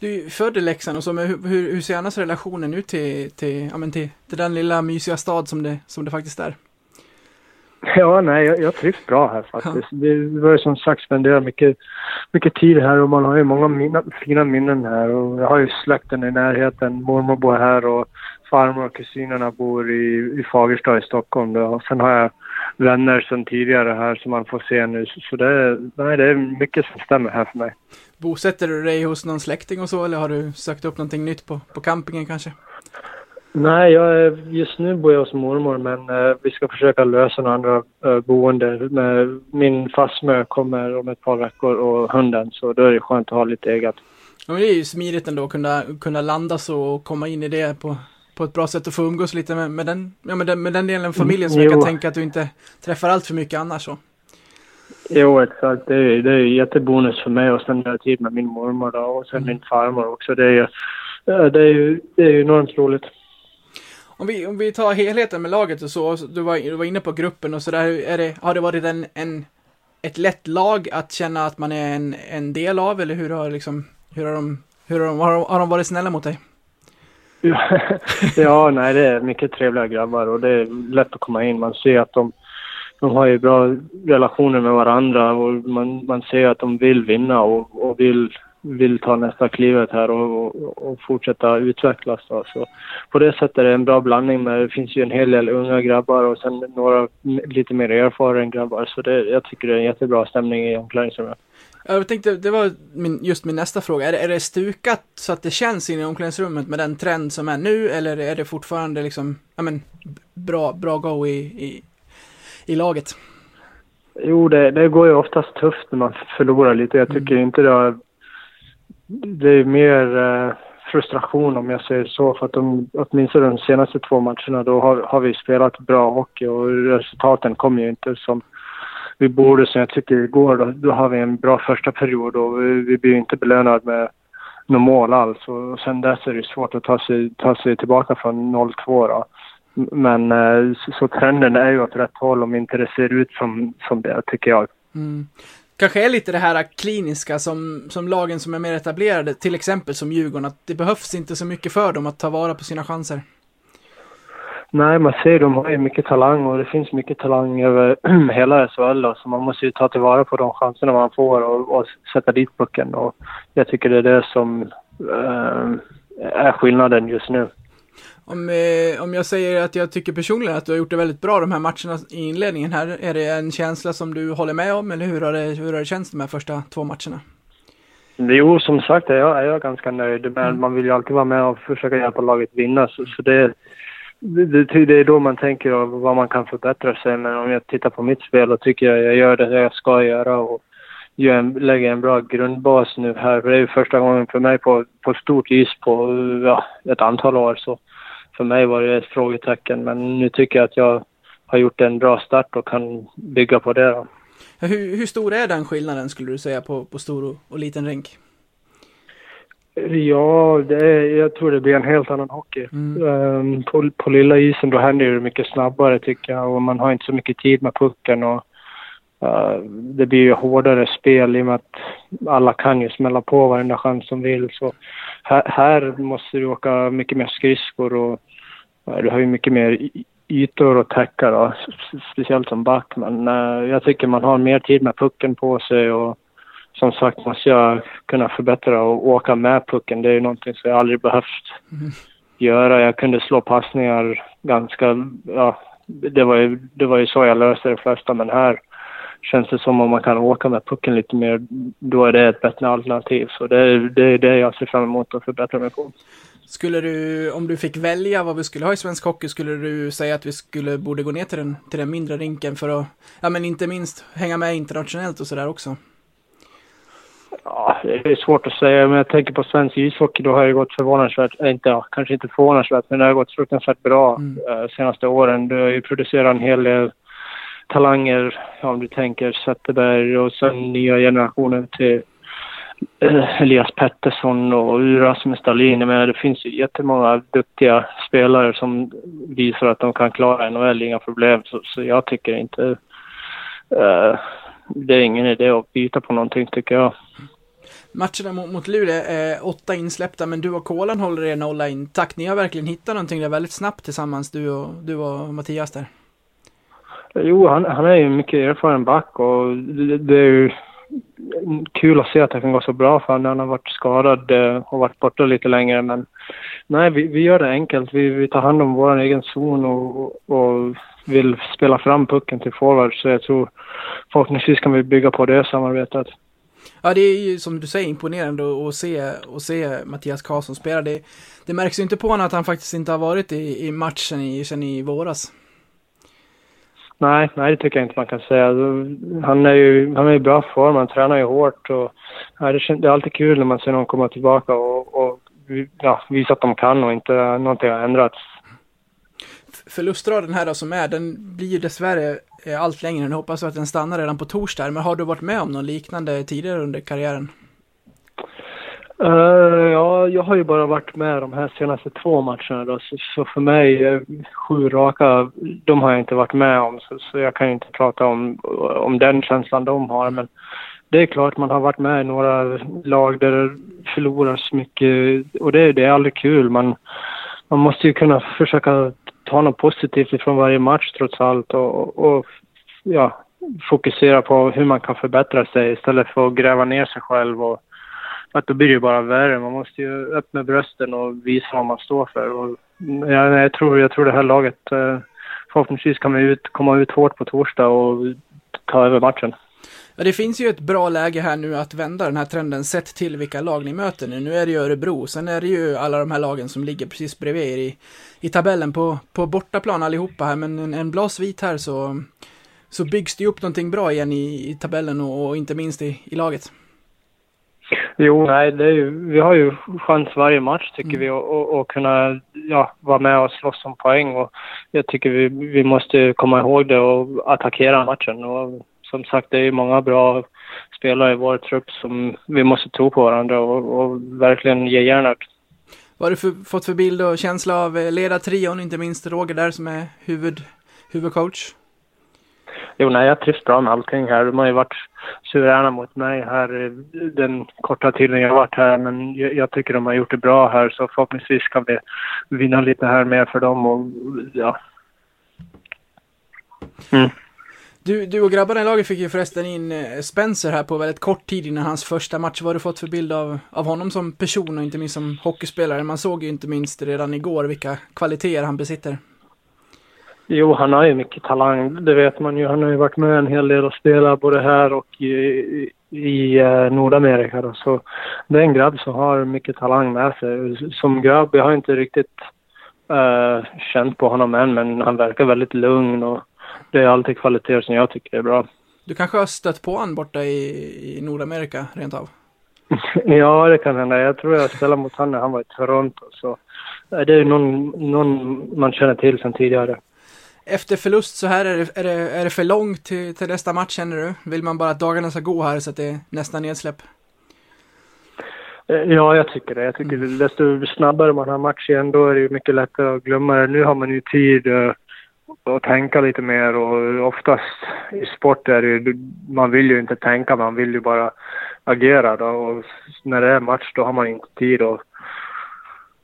Du är född i Leksand och så, men hur, hur, hur ser annars relationen ut till, till, ja, men till, till den lilla mysiga stad som det, som det faktiskt är? Ja, nej, jag, jag trivs bra här faktiskt. Vi har ju som sagt spenderat mycket, mycket tid här och man har ju många mina, fina minnen här. Och jag har ju släkten i närheten. Mormor bor här och farmor och kusinerna bor i, i Fagersta i Stockholm. Då. Och sen har jag vänner sedan tidigare här som man får se nu. Så det, är- nej, det är mycket som stämmer här för mig. Bosätter du dig hos någon släkting och så, eller har du sökt upp någonting nytt på, på campingen kanske? Nej, jag är, just nu bor jag hos mormor men eh, vi ska försöka lösa några andra uh, boende. Med, min fastmö kommer om ett par veckor och hunden så då är det skönt att ha lite eget. Ja, men det är ju smidigt ändå att kunna, kunna landa så och komma in i det på, på ett bra sätt och få umgås lite med, med, den, ja, med, den, med den delen av familjen som jag kan Jo. tänka att du inte träffar allt för mycket annars. Så. Jo, exakt. Det är, det är jättebonus för mig och sen har jag tid med min mormor då, och sen min farmor också. Det är, det är det är enormt roligt. Om vi, om vi tar helheten med laget och så, du var, du var inne på gruppen och sådär, är det, har det varit en, en, ett lätt lag att känna att man är en, en del av, eller hur har liksom, hur har de, hur har de, har de, har de varit snälla mot dig? Ja, nej, det är mycket trevliga grabbar och det är lätt att komma in. Man ser att de, de har ju bra relationer med varandra och man, man ser att de vill vinna och, och vill, vill ta nästa klivet här och, och, och fortsätta utvecklas. Då. Så på det sättet är det en bra blandning. Men det finns ju en hel del unga grabbar och sen några lite mer erfarna grabbar. Så det, jag tycker det är en jättebra stämning i omklädningsrummet. Jag tänkte, det var min, just min nästa fråga. Är det, är det stukat så att det känns inne i omklädningsrummet med den trend som är nu, eller är det fortfarande liksom, ja men, bra, bra go i, i, i laget? Jo, det, det går ju oftast tufft när man förlorar lite. Jag tycker inte det har... Det är mer eh, frustration om jag säger så. För att de, åtminstone de senaste två matcherna då har, har vi spelat bra hockey och resultaten kommer ju inte som vi borde som jag tycker igår. Då, då har vi en bra första period och vi, vi blir inte belönade med något mål alls. Och sen dess är det svårt att ta sig, ta sig tillbaka från 0-2 då. Men eh, så, så trenden är ju åt rätt håll om inte det ser ut som, som det tycker jag. Mm. Kanske är lite det här kliniska som, som lagen som är mer etablerade, till exempel som Djurgården, att det behövs inte så mycket för dem att ta vara på sina chanser. Nej, man ser de har ju mycket talang och det finns mycket talang över hela SHL då, så man måste ju ta tillvara på de chanserna man får och, och sätta dit pucken och jag tycker det är det som eh, är skillnaden just nu. Om, eh, om jag säger att jag tycker personligen att du har gjort det väldigt bra de här matcherna i inledningen här, är det en känsla som du håller med om, eller hur har det, hur har det känts de här första två matcherna? Jo, som sagt är jag, är jag ganska nöjd, men man vill ju alltid vara med och försöka hjälpa laget vinna. Så, så det, det, det är då man tänker vad man kan förbättra sig. Men om jag tittar på mitt spel och tycker jag jag gör det jag ska göra och gör en, lägger en bra grundbas nu här. För det är ju första gången för mig på, på stort is på ja, ett antal år. Så för mig var det ett frågetecken. Men nu tycker jag att jag har gjort en bra start och kan bygga på det. Då. Hur, hur stor är den skillnaden skulle du säga på, på stor och, och liten rink? Ja, det är, jag tror det blir en helt annan hockey. Mm. Ehm, på, på lilla isen då händer det mycket snabbare tycker jag och man har inte så mycket tid med pucken och eh, det blir ju hårdare spel i och med att alla kan ju smälla på varenda chans som vill. Så här, här måste du åka mycket mer skridskor och eh, du har ju mycket mer ytor att täcka då, speciellt som back. Men eh, jag tycker man har mer tid med pucken på sig och som sagt måste jag kunna förbättra och åka med pucken. Det är ju någonting som jag aldrig behövt göra. Jag kunde slå passningar ganska, ja, det var ju, det var ju så jag löste det flesta, men här känns det som om man kan åka med pucken lite mer, då är det ett bättre alternativ. Så det är det, det jag ser fram emot att förbättra mig på. Skulle du, om du fick välja vad vi skulle ha i svensk hockey, skulle du säga att vi skulle, borde gå ner till den, till den mindre rinken för att, ja men inte minst hänga med internationellt och sådär också? Ja, det är svårt att säga, men jag tänker på svensk ishockey, då har det gått förvånansvärt, äh, inte, ja, kanske inte förvånansvärt, men det har gått fruktansvärt bra Mm. eh, senaste åren. Du har ju producerat en hel del talanger, ja, om du tänker Zetterberg och sen nya generationen till eh, Elias Pettersson och Rasmus Dahlin. Menar, det finns ju jättemånga duktiga spelare som visar att de kan klara NHL, inga problem. Så, så jag tycker inte... det är ingen idé att byta på någonting, tycker jag. Matcherna mot, mot Luleå är åtta insläppta, men du och Kolan håller er nolla intakt. Ni har verkligen hittat någonting där väldigt snabbt tillsammans, du och, du och Mattias där. Jo, han, han är ju mycket erfaren back och det, det är ju kul att se att det kan gå så bra för honom. Han har varit skadad eh, och varit borta lite längre. Men nej, vi, vi gör det enkelt. Vi, vi tar hand om vår egen zon och, och vill spela fram pucken till forward. Så jag tror förhoppningsvis kan vi bygga på det samarbetet. Ja, det är ju som du säger imponerande att se, att se Mattias Karlsson spela. Det, det märks ju inte på honom att han faktiskt inte har varit i, i matchen i, sen i våras. Nej, nej, det tycker jag inte man kan säga. Han är ju, han är i bra form, han tränar ju hårt och ja, det, det är alltid kul när man ser någon komma tillbaka och, och ja, visa att de kan och inte någonting har ändrats. Förlustraden här då som är, den blir ju dessvärre eh, allt längre. Nu hoppas jag att den stannar redan på torsdag. Men har du varit med om någon liknande tidigare under karriären? Eh, ja, jag har ju bara varit med de här senaste två matcherna då, så, så för mig, eh, sju raka, de har jag inte varit med om, så, så jag kan ju inte prata om, om den känslan de har, men det är klart man har varit med i några lag där det förloras mycket och det, det är aldrig kul. Man, man måste ju kunna försöka ta något positivt ifrån varje match trots allt och, och ja, fokusera på hur man kan förbättra sig istället för att gräva ner sig själv och att då blir det ju bara värre. Man måste ju öppna brösten och visa vad man står för. Och jag, jag, tror, jag tror det här laget eh, förhoppningsvis kan vi ut, komma ut hårt på torsdag och ta över matchen. Ja, det finns ju ett bra läge här nu att vända den här trenden sett till vilka lag ni möter nu. Nu är det ju Örebro, sen är det ju alla de här lagen som ligger precis bredvid er i, i tabellen på, på bortaplan allihopa här, men en, en bra svit här så, så byggs det ju upp någonting bra igen i, i tabellen och, och inte minst i, i laget. Jo, nej, ju, vi har ju chans varje match tycker vi och, och, och kunna ja, vara med och slåss om poäng. Och jag tycker vi, vi måste komma ihåg det och attackera matchen. Och som sagt, det är många bra spelare i vår trupp som vi måste tro på varandra och, och verkligen ge järnet. Vad har du för, fått för bild och känsla av eh, ledartrion, inte minst Roger där som är huvud, huvudcoach? Jo, nej, jag trivs bra med allting här. De har ju varit suveräna mot mig här eh, den korta tiden jag har varit här. Men jag, jag tycker de har gjort det bra här så förhoppningsvis kan vi vinna lite här med för dem och ja. Mm. Du, du och grabbarna i laget fick ju förresten in eh, Spencer här på väldigt kort tid innan hans första match. Vad har du fått för bild av, av honom som person och inte minst som hockeyspelare? Man såg ju inte minst redan igår vilka kvaliteter han besitter. Jo, han har ju mycket talang, det vet man ju. Han har ju varit med en hel del och spelat både här och i, i, i eh, Nordamerika. Då. Så det är en grabb som har mycket talang med sig. Som grabb, jag har inte riktigt uh, känt på honom än, men han verkar väldigt lugn och det är alltid kvaliteter som jag tycker är bra. Du kanske har stött på han borta i, i Nordamerika rent av? ja, det kan hända. Jag tror jag spelade mot honom när han var i Toronto. Så eh, det är någon, någon man känner till sedan tidigare. Efter förlust så här, är det, är det, är det för långt till, till nästa match känner du? Vill man bara att dagarna ska gå här så att det är nästan nedsläpp? Eh, Ja, jag tycker det. Jag tycker mm. desto snabbare man har match igen, då är det ju mycket lättare att glömma det. Nu har man ju tid och tänka lite mer och oftast i sport är det ju, man vill ju inte tänka, man vill ju bara agera då. Och när det är match då har man inte tid att,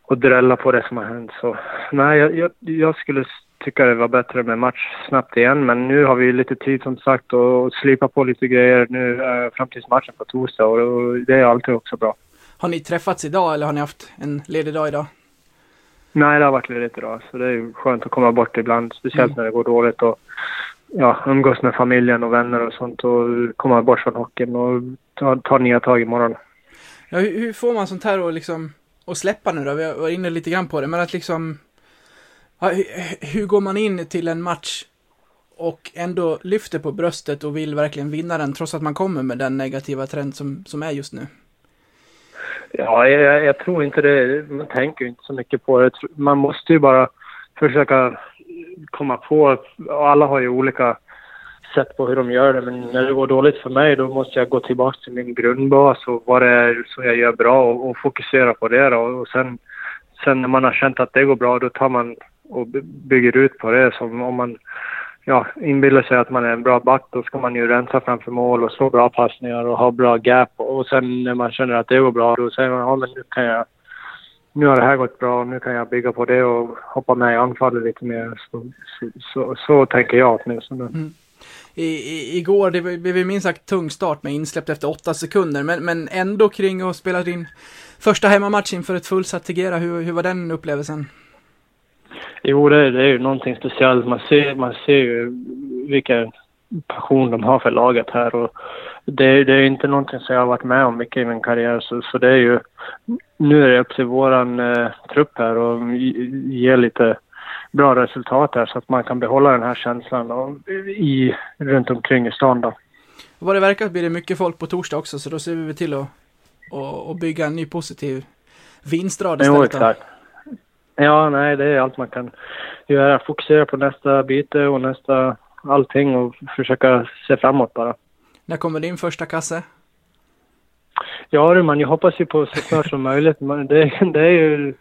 att drälla på det som har hänt. Så nej, jag, jag, skulle tycka det var bättre med match snabbt igen. Men nu har vi lite tid som sagt och slipa på lite grejer nu eh, fram tills matchen på torsdag och det är alltid också bra. Har ni träffats idag eller har ni haft en ledig dag idag? Nej, det har varit ledigt idag så det är skönt att komma bort ibland. Speciellt Mm. när det går dåligt och ja, umgås med familjen och vänner och sånt och komma bort från hockeyn och ta, ta nya tag imorgon. Ja, hur, hur får man sånt här att liksom, att släppa nu då? Vi var inne lite grann på det, men att liksom, ja, hur, hur går man in till en match och ändå lyfter på bröstet och vill verkligen vinna den trots att man kommer med den negativa trend som, som är just nu? Ja, jag, jag tror inte det. Man tänker inte så mycket på det. Man måste ju bara försöka komma på. Alla har ju olika sätt på hur de gör det. Men när det går dåligt för mig då måste jag gå tillbaka till min grundbas och vad det är som jag gör bra och, och fokusera på det. Då. Och sen, sen när man har känt att det går bra då tar man och bygger ut på det. Som om man ja, inbillar sig att man är en bra back då ska man ju rensa framför mål och slå bra passningar och ha bra gap. Och sen när man känner att det går bra då säger man ja men nu kan jag nu har det här gått bra nu kan jag bygga på det och hoppa med i anfallet lite mer. Så, så, så, så tänker jag åtminstone. Mm. I, i, igår, det blev ju minst sagt tung start med insläppt efter åtta sekunder, men, men ändå kring att spela din första hemmamatch inför ett fullsatt Tegera. Hur, hur var den upplevelsen? Jo, det, det är ju någonting speciellt. Man ser, man ser ju vilken passion de har för laget här. Och det, det är inte någonting som jag har varit med om mycket i min karriär. Så, så det är ju... Nu är det upp till våran eh, trupp här och ge, lite bra resultat här så att man kan behålla den här känslan och, i, runt omkring i stan då. Vad det verkar blir det mycket folk på torsdag också, så då ser vi till att och, och bygga en ny positiv vinstrad Jo, istället. då. Ja, nej, det är allt man kan göra. Fokusera på nästa byte och nästa allting och försöka se framåt bara. När kommer din första kasse? Ja du man, jag hoppas ju på så snart som möjligt. Men det, det, är ju,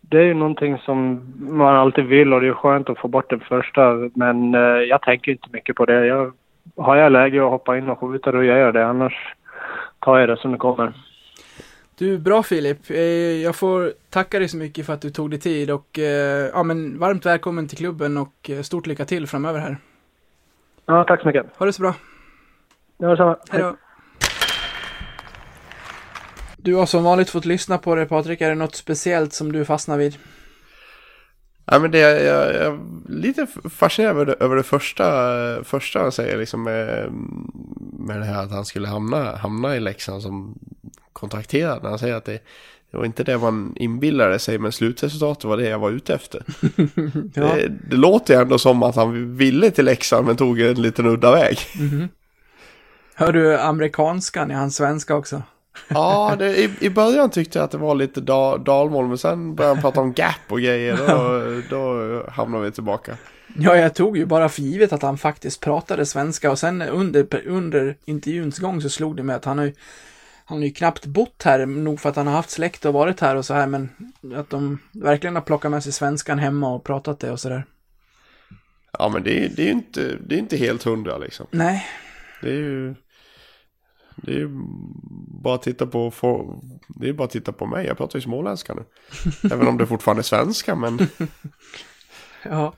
det är ju någonting som man alltid vill och det är skönt att få bort den första. Men eh, jag tänker inte mycket på det. Jag, har jag läge att hoppa in och skjuta då gör jag det. Annars tar jag det som det kommer. Du, bra Filip. Eh, Jag får tacka dig så mycket för att du tog dig tid och eh, ja, men varmt välkommen till klubben och eh, stort lycka till framöver här. Ja, tack så mycket. Ha det så bra. Det var samma. Hej då. Du har som vanligt fått lyssna på det Patrik. Är det något speciellt som du fastnar vid? Ja, men det, jag, jag är lite fascinerad över det, över det första, första han säger liksom med, med det här att han skulle hamna, hamna i Leksand som kontrakterad. När han säger att det, det var inte det man inbillade sig men slutresultatet var det jag var ute efter. Ja. det, det låter ju ändå som att han ville till Leksand men tog en liten udda väg. Hör du amerikanskan i hans svenska också? Ja, det, i, i början tyckte jag att det var lite da, dalmål men sen började han prata om gap och grejer. Då, då hamnade vi tillbaka. Ja, jag tog ju bara för givet att han faktiskt pratade svenska och sen under, under intervjuns gång så slog det mig att han har ju han har ju knappt bott här, nog för att han har haft släkt och varit här och så här, men att de verkligen har plockat med sig svenskan hemma och pratat det och sådär. Ja men det, är- det är inte, det är inte helt hundra liksom. Nej, Det är ju... Det är ju bara att titta på, få- det är bara titta på mig, jag pratar ju småländska nu. Även om det fortfarande är svenska, men ja.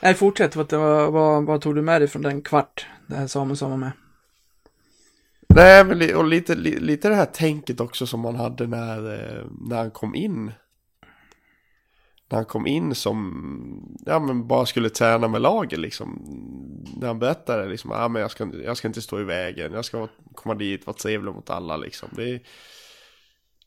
Nej, fortsätt. Vad, vad, vad, tog du med dig från den kvart där Samuelsson var med? Nej, men li- och lite, li, lite det här tänket också som man hade när, eh, när han kom in. När han kom in som, ja men bara skulle träna med laget liksom. När han berättade liksom, ja men jag ska, jag ska inte stå i vägen, jag ska komma dit, vara trevlig mot alla liksom. Det är,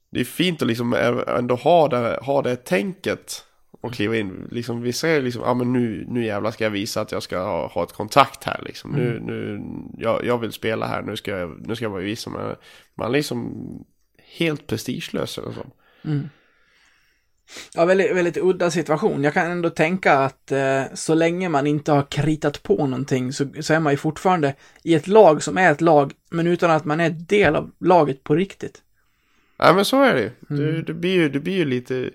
det är fint att liksom eh, ändå ha det, ha det tänket och kliva in. Liksom, vi säger liksom, ja men nu, nu jävlar ska jag visa att jag ska ha, ha ett kontrakt här liksom. Nu, nu, jag, jag vill spela här, nu ska jag, nu ska jag bara visa mig. Man är liksom helt prestigelös eller så. Ja, väldigt, väldigt udda situation. Jag kan ändå tänka att eh, så länge man inte har kritat på någonting så, så är man ju fortfarande i ett lag som är ett lag, men utan att man är del av laget på riktigt. Ja men så är det ju. Det, det, blir ju. det blir ju lite,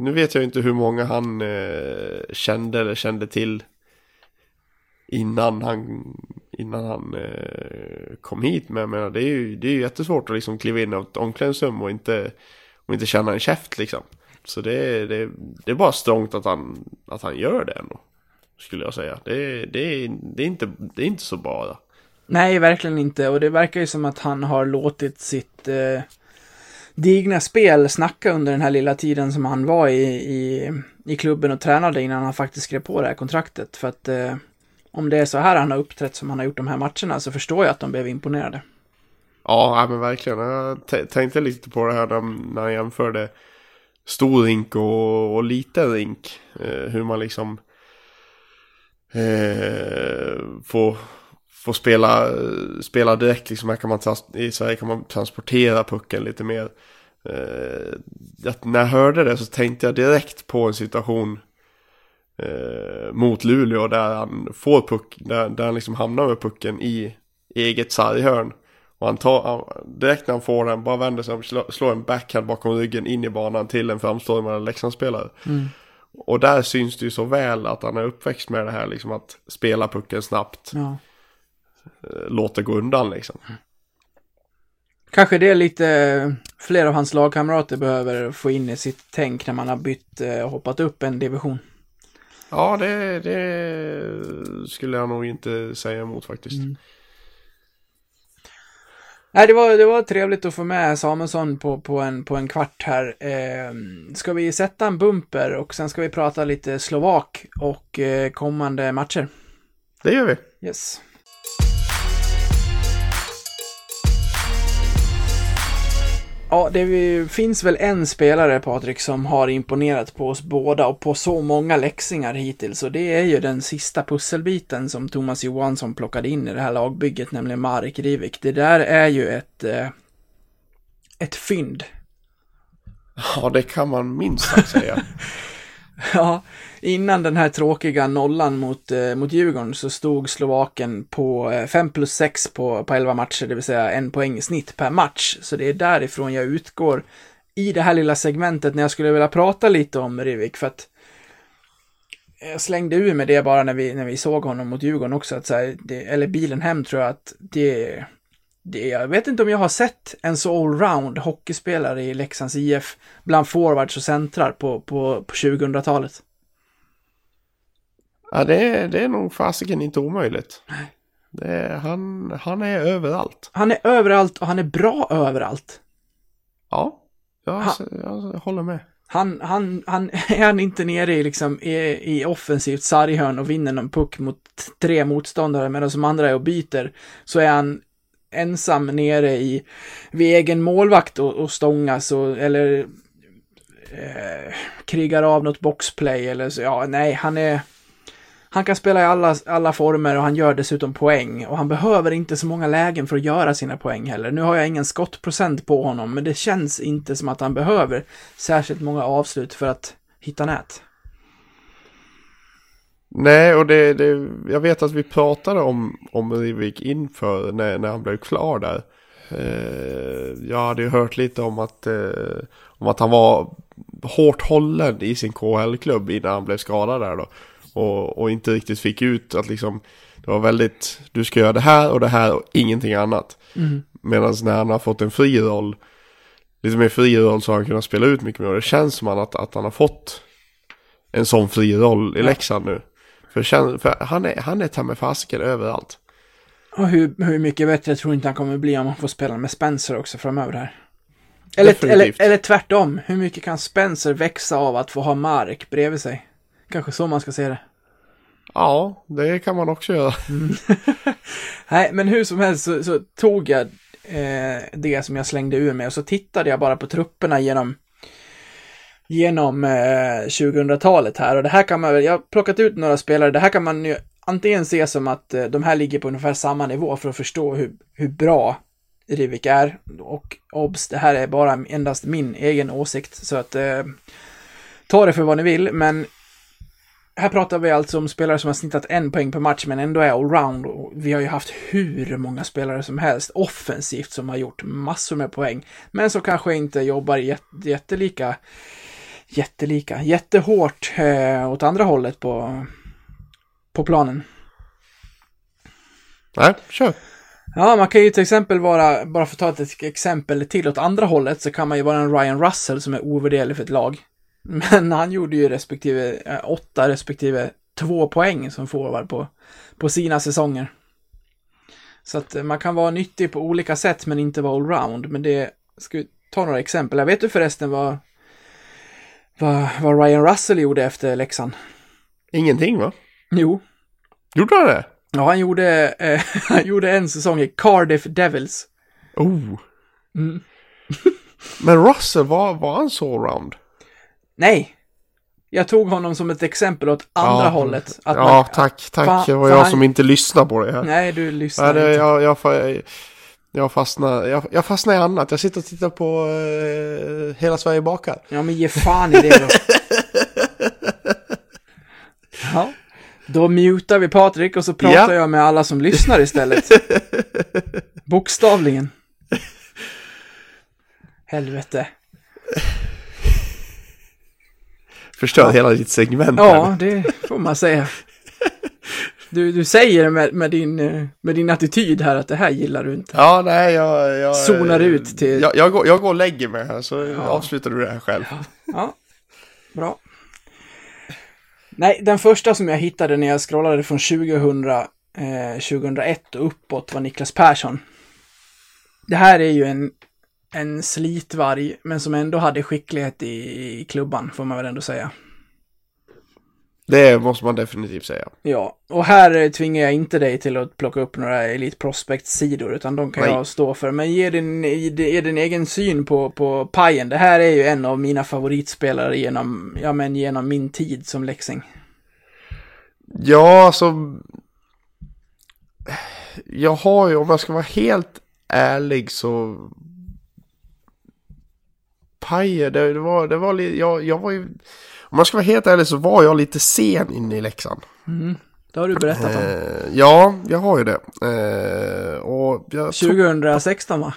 nu vet jag inte hur många han eh, kände eller kände till innan han, innan han eh, kom hit. Men jag menar, det är ju, det är ju jättesvårt att liksom kliva in i ett omklädningsrum och inte, och inte känna en käft liksom. Så det är, det, det är bara strångt att han, att han gör det ändå. Skulle jag säga. Det, är- det, det, är, inte, det är inte så bara. Nej, verkligen inte. Och det verkar ju som att han har låtit sitt eh, digna spel snacka under den här lilla tiden som han var i, i, i klubben och tränade innan han faktiskt skrev på det här kontraktet. För att eh, om det är så här han har uppträtt som han har gjort de här matcherna så förstår jag att de blev imponerade. Ja, men verkligen. Jag tänkte lite på det här när, när jag jämförde stor rink och, och liten rink. Eh, hur man liksom eh, får, får spela, spela direkt. Liksom här kan man I Sverige kan man transportera pucken lite mer. Eh, när jag hörde det så tänkte jag direkt på en situation eh, mot Luleå där han får puck, där, där han liksom hamnar med pucken i eget sarghörn. Och han tar, direkt när han får den, bara vänder sig om, slår, en backhand bakom ryggen in i banan till en framstående Leksandsspelare. Och där syns det ju så väl att han är uppväxt med det här liksom att spela pucken snabbt, Ja. Eh, låter gå undan liksom. Kanske det är lite fler av hans lagkamrater behöver få in i sitt tänk när man har bytt eh, och hoppat upp en division. Ja, det, det skulle jag nog inte säga emot faktiskt. Nej, det var, det var trevligt att få med Samuelsson på, på, en, på en kvart här. Eh, ska vi sätta en bumper och sen ska vi prata lite slovak och eh, kommande matcher. Det gör vi. Yes. Ja, det finns väl en spelare, Patrik, som har imponerat på oss båda och på så många läxingar hittills. Och det är ju den sista pusselbiten som Thomas Johansson plockade in i det här lagbygget, nämligen Marek Rivik. Det där är ju ett, eh, ett fynd. Ja, det kan man minst sagt säga. Ja, innan den här tråkiga nollan mot, eh, mot Djurgården så stod Slovaken på eh, 5 plus 6 på, på 11 matcher, det vill säga en poäng i snitt per match. Så det är därifrån jag utgår i det här lilla segmentet när jag skulle vilja prata lite om Rivik, för att jag slängde ur med det bara när vi, när vi såg honom mot Djurgården också, att så här, det, eller bilen hem tror jag att det, det, jag vet inte om jag har sett en så allround hockeyspelare i Leksands IF bland forwards och centrar på, på, på 2000-talet. Ja, det, är- det är nog fasiken inte omöjligt. Är, han, han är överallt. Han är överallt och han är bra överallt. Ja, jag, Ha. jag håller med. Han, han, han, är han inte nere i, liksom, i, i offensivt sarghörn och vinner någon puck mot tre motståndare medan de andra är och byter, så är han ensam nere i, vid egen målvakt och, och stångas och, eller eh, krigar av något boxplay eller så, ja, nej, han är, han kan spela i alla, alla former och han gör dessutom poäng och han behöver inte så många lägen för att göra sina poäng heller. Nu har jag ingen skottprocent på honom, men det känns inte som att han behöver särskilt många avslut för att hitta nät. Nej, och det, det, jag vet att vi pratade om, om Rivik inför när, när han blev klar där. Eh, jag hade ju hört lite om att, eh, om att han var hårt hållen i sin KHL-klubb innan han blev skadad där då. Och, och inte riktigt fick ut att liksom, det var väldigt, du ska göra det här och det här och ingenting annat. Medan när han har fått en fri roll, lite mer fri roll så har han kunnat spela ut mycket mer. Och det känns som att, att han har fått en sån fri roll i Leksand nu. För, för han är, han är ta med fasiken överallt. Och hur, hur mycket bättre tror inte han kommer bli om han får spela med Spencer också framöver här? Eller, eller, Definitivt. eller tvärtom, hur mycket kan Spencer växa av att få ha Marek bredvid sig? Kanske så man ska se det. Ja, det kan man också göra. Nej, men hur som helst så, så tog jag eh, det som jag slängde ur mig och så tittade jag bara på trupperna genom genom eh, 2000-talet här. Och det här kan man väl, jag har plockat ut några spelare, det här kan man ju antingen se som att eh, de här ligger på ungefär samma nivå för att förstå hur, hur bra Rivik är. Och obs, det här är bara endast min egen åsikt. Så att eh, ta det för vad ni vill, men här pratar vi alltså om spelare som har snittat en poäng per match men ändå är allround. Vi har ju haft hur många spelare som helst offensivt som har gjort massor med poäng. Men som kanske inte jobbar jät- jättelika, jättelika, jättehårt eh, åt andra hållet på, på planen. Nej, kör. Ja, man kan ju till exempel vara, bara för att ta ett exempel till åt andra hållet, så kan man ju vara en Ryan Russell som är ovärderlig för ett lag. Men han gjorde ju respektive eh, åtta respektive två poäng som forward på, på sina säsonger. Så att eh, man kan vara nyttig på olika sätt men inte vara allround. Men det, ska vi ta några exempel. Jag vet du förresten vad, vad, vad Ryan Russell gjorde efter Leksand? Ingenting va? Jo, Gjorde han det? ja han gjorde, eh, han gjorde en säsong i Cardiff Devils. Oh. Mm. Men Russell, var, var han så allround? Nej! Jag tog honom som ett exempel åt andra Ja. hållet. Ja, man, tack, tack. Fan- det var fan- jag som inte lyssnade på det här. Nej, du Nej, det, inte. jag, jag, fa- jag, fastnar, jag, jag fastnar i annat. Jag sitter och tittar på eh, Hela Sverige bakar. Ja, men ge fan i det då. ja. Då mutar vi Patrik och så pratar Ja. jag med alla som lyssnar istället. Bokstavligen. Helvete. Förstör hela ditt segment Ja, här. det får man säga. Du, du säger med, med, din, eh, med din attityd här att det här gillar du inte. Ja, nej, jag... jag Zonar ut till- Jag, jag, går, jag går och lägger mig här, så avslutar du det här själv. Ja, bra. Nej, den första som jag hittade när jag scrollade från 2000, eh, 2001 och uppåt var Niklas Persson. Det här är ju en, en slitvarg, men som ändå hade skicklighet i, i klubban, får man väl ändå säga. Det måste man definitivt säga. Ja, och här tvingar jag inte dig till att plocka upp några Elite Prospect-sidor, utan de kan Nej. jag stå för. Men ge din, ge din egen syn på, på Pajen. Det här är ju en av mina favoritspelare genom, ja, men genom min tid som Leksing. Ja, alltså... Jag har ju, om jag ska vara helt ärlig så... Pajer, det, det var, det var jag, jag var ju... Om jag ska vara helt ärlig så var jag lite sen in i Leksand. Det har du berättat om. Eh, ja, jag har ju det. Eh, och jag tog, 2016 va?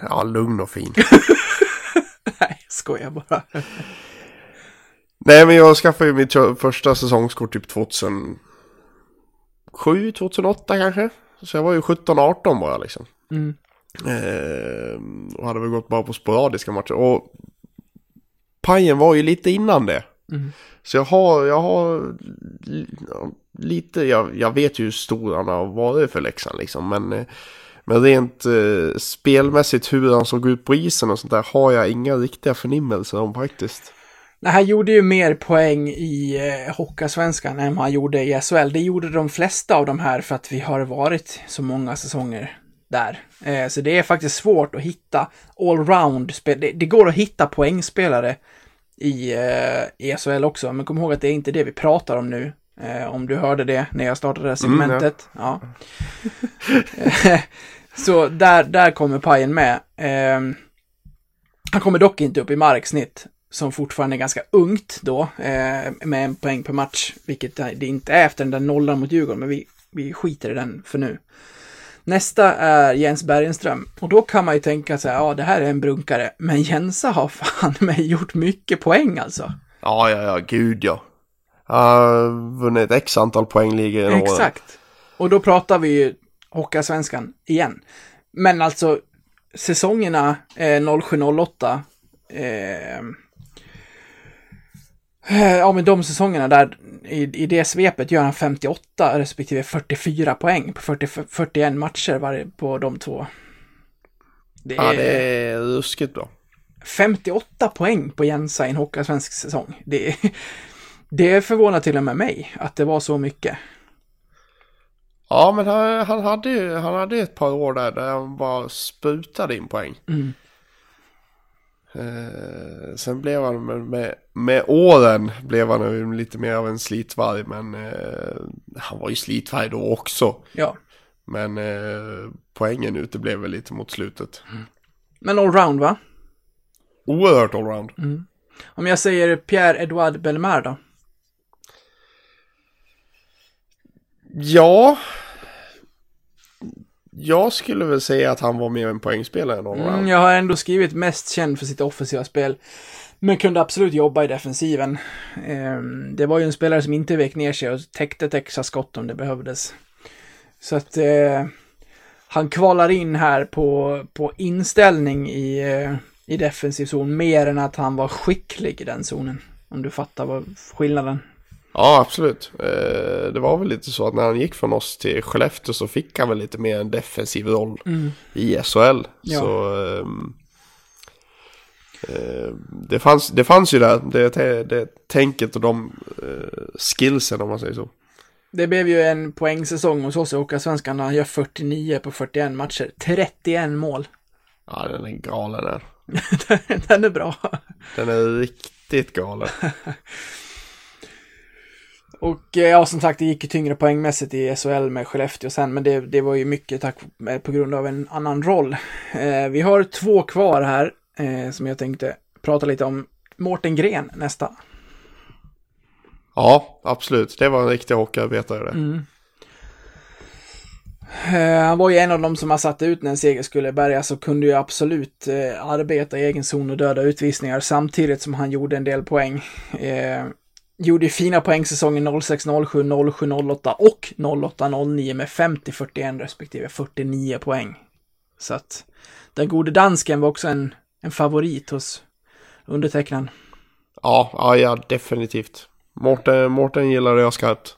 Ja, lugn och fin. Nej, skojar bara. Nej, men jag skaffade ju mitt första säsongskort typ 2007, 2008 kanske. Så jag var ju 17-18 bara liksom. Mm. Eh, och hade väl gått bara på sporadiska matcher. Och Pajen var ju lite innan det. Mm. Så jag har, jag har lite, jag, jag vet ju hur stor han har varit för Leksand liksom. Men, eh, men rent eh, spelmässigt hur han såg ut på isen och sånt där har jag inga riktiga förnimmelser om faktiskt. Nej, han gjorde ju mer poäng i eh, Hockeyallsvenskan än han gjorde i SHL. Det gjorde de flesta av de här för att vi har varit så många säsonger där. Eh, så det är faktiskt svårt att hitta allround spel. Det, det går att hitta poängspelare i, eh, i SHL också, men kom ihåg att det är inte det vi pratar om nu. Eh, om du hörde det när jag startade det här Mm, ja. segmentet. ja. Eh, så där, där kommer pajen med. Eh, han kommer dock inte upp i marksnitt, som fortfarande är ganska ungt då, eh, med en poäng per match, vilket det inte är efter den där nollan mot Djurgården, men vi, vi skiter i den för nu. Nästa är Jens Bergenström, och då kan man ju tänka sig, ja det här är en brunkare, men Jensa har fan med gjort mycket poäng alltså. Ja, ja, ja, gud ja. Har vunnit x antal genom åren. Exakt. Och då pratar vi ju Hockeyallsvenskan igen. Men alltså, säsongerna eh, 07-08, eh, eh, ja men de säsongerna där, i, i det svepet gör han 58 respektive 44 poäng på 40, 41 matcher varje, på de två. Det är, Ja, det är ruskigt bra. 58 poäng på Jensa i en Hockeyallsvensk säsong. Det, är- det förvånar till och med mig att det var så mycket. Ja, men han, han, hade ju han hade ett par år där, där han bara sprutade in poäng. Mm. Eh, sen blev han med, med, åren blev han lite mer av en slitvarg, men eh, han var ju slitvarg då också. Ja. Men eh, poängen uteblev väl lite mot slutet. Men allround va? Oerhört allround. Om jag säger Pierre-Edouard Bellemare då? Ja. Jag skulle väl säga att han var mer en poängspelare än allround. Mm, jag har ändå skrivit mest känd för sitt offensiva spel. Men kunde absolut jobba i defensiven. Ehm, det var ju en spelare som inte vek ner sig och täckte ett extra skott om det behövdes. Så att eh, han kvalar in här på, på inställning i, eh, i defensiv zon mer än att han var skicklig i den zonen. Om du fattar vad skillnaden. Ja, absolut. Eh, det var väl lite så att när han gick från oss till Skellefteå så fick han väl lite mer en defensiv roll i SHL. Ja. Så ehm, eh, det, fanns, det fanns ju där, det, det tänket och de eh, skillsen om man säger så. Det blev ju en poängsäsong hos oss i Hockeyallsvenskan när han gör 49 på 41 matcher. 31 mål. Ja, den är galen där. Den är bra. Den är riktigt galen. Och eh, ja, som sagt, det gick ju tyngre poängmässigt i SHL med Skellefteå sen, men det, det var ju mycket tack, eh, på grund av en annan roll. Eh, vi har två kvar här eh, som jag tänkte prata lite om. Mårten Gren nästa. Ja, absolut. Det var en riktig hockeyarbetare. Mm. Eh, han var ju en av dem som man satte ut när en seger skulle bärgas och kunde ju absolut arbeta i egen zon och döda utvisningar samtidigt som han gjorde en del poäng. Gjorde fina poängsäsongen 06, 07, 07, 08 och 08, 09 med 50, 41 respektive 49 poäng. Så att den gode dansken var också en, en favorit hos undertecknaren. Ja, ja, ja definitivt. Mårten, Mårten gillade jag skarpt.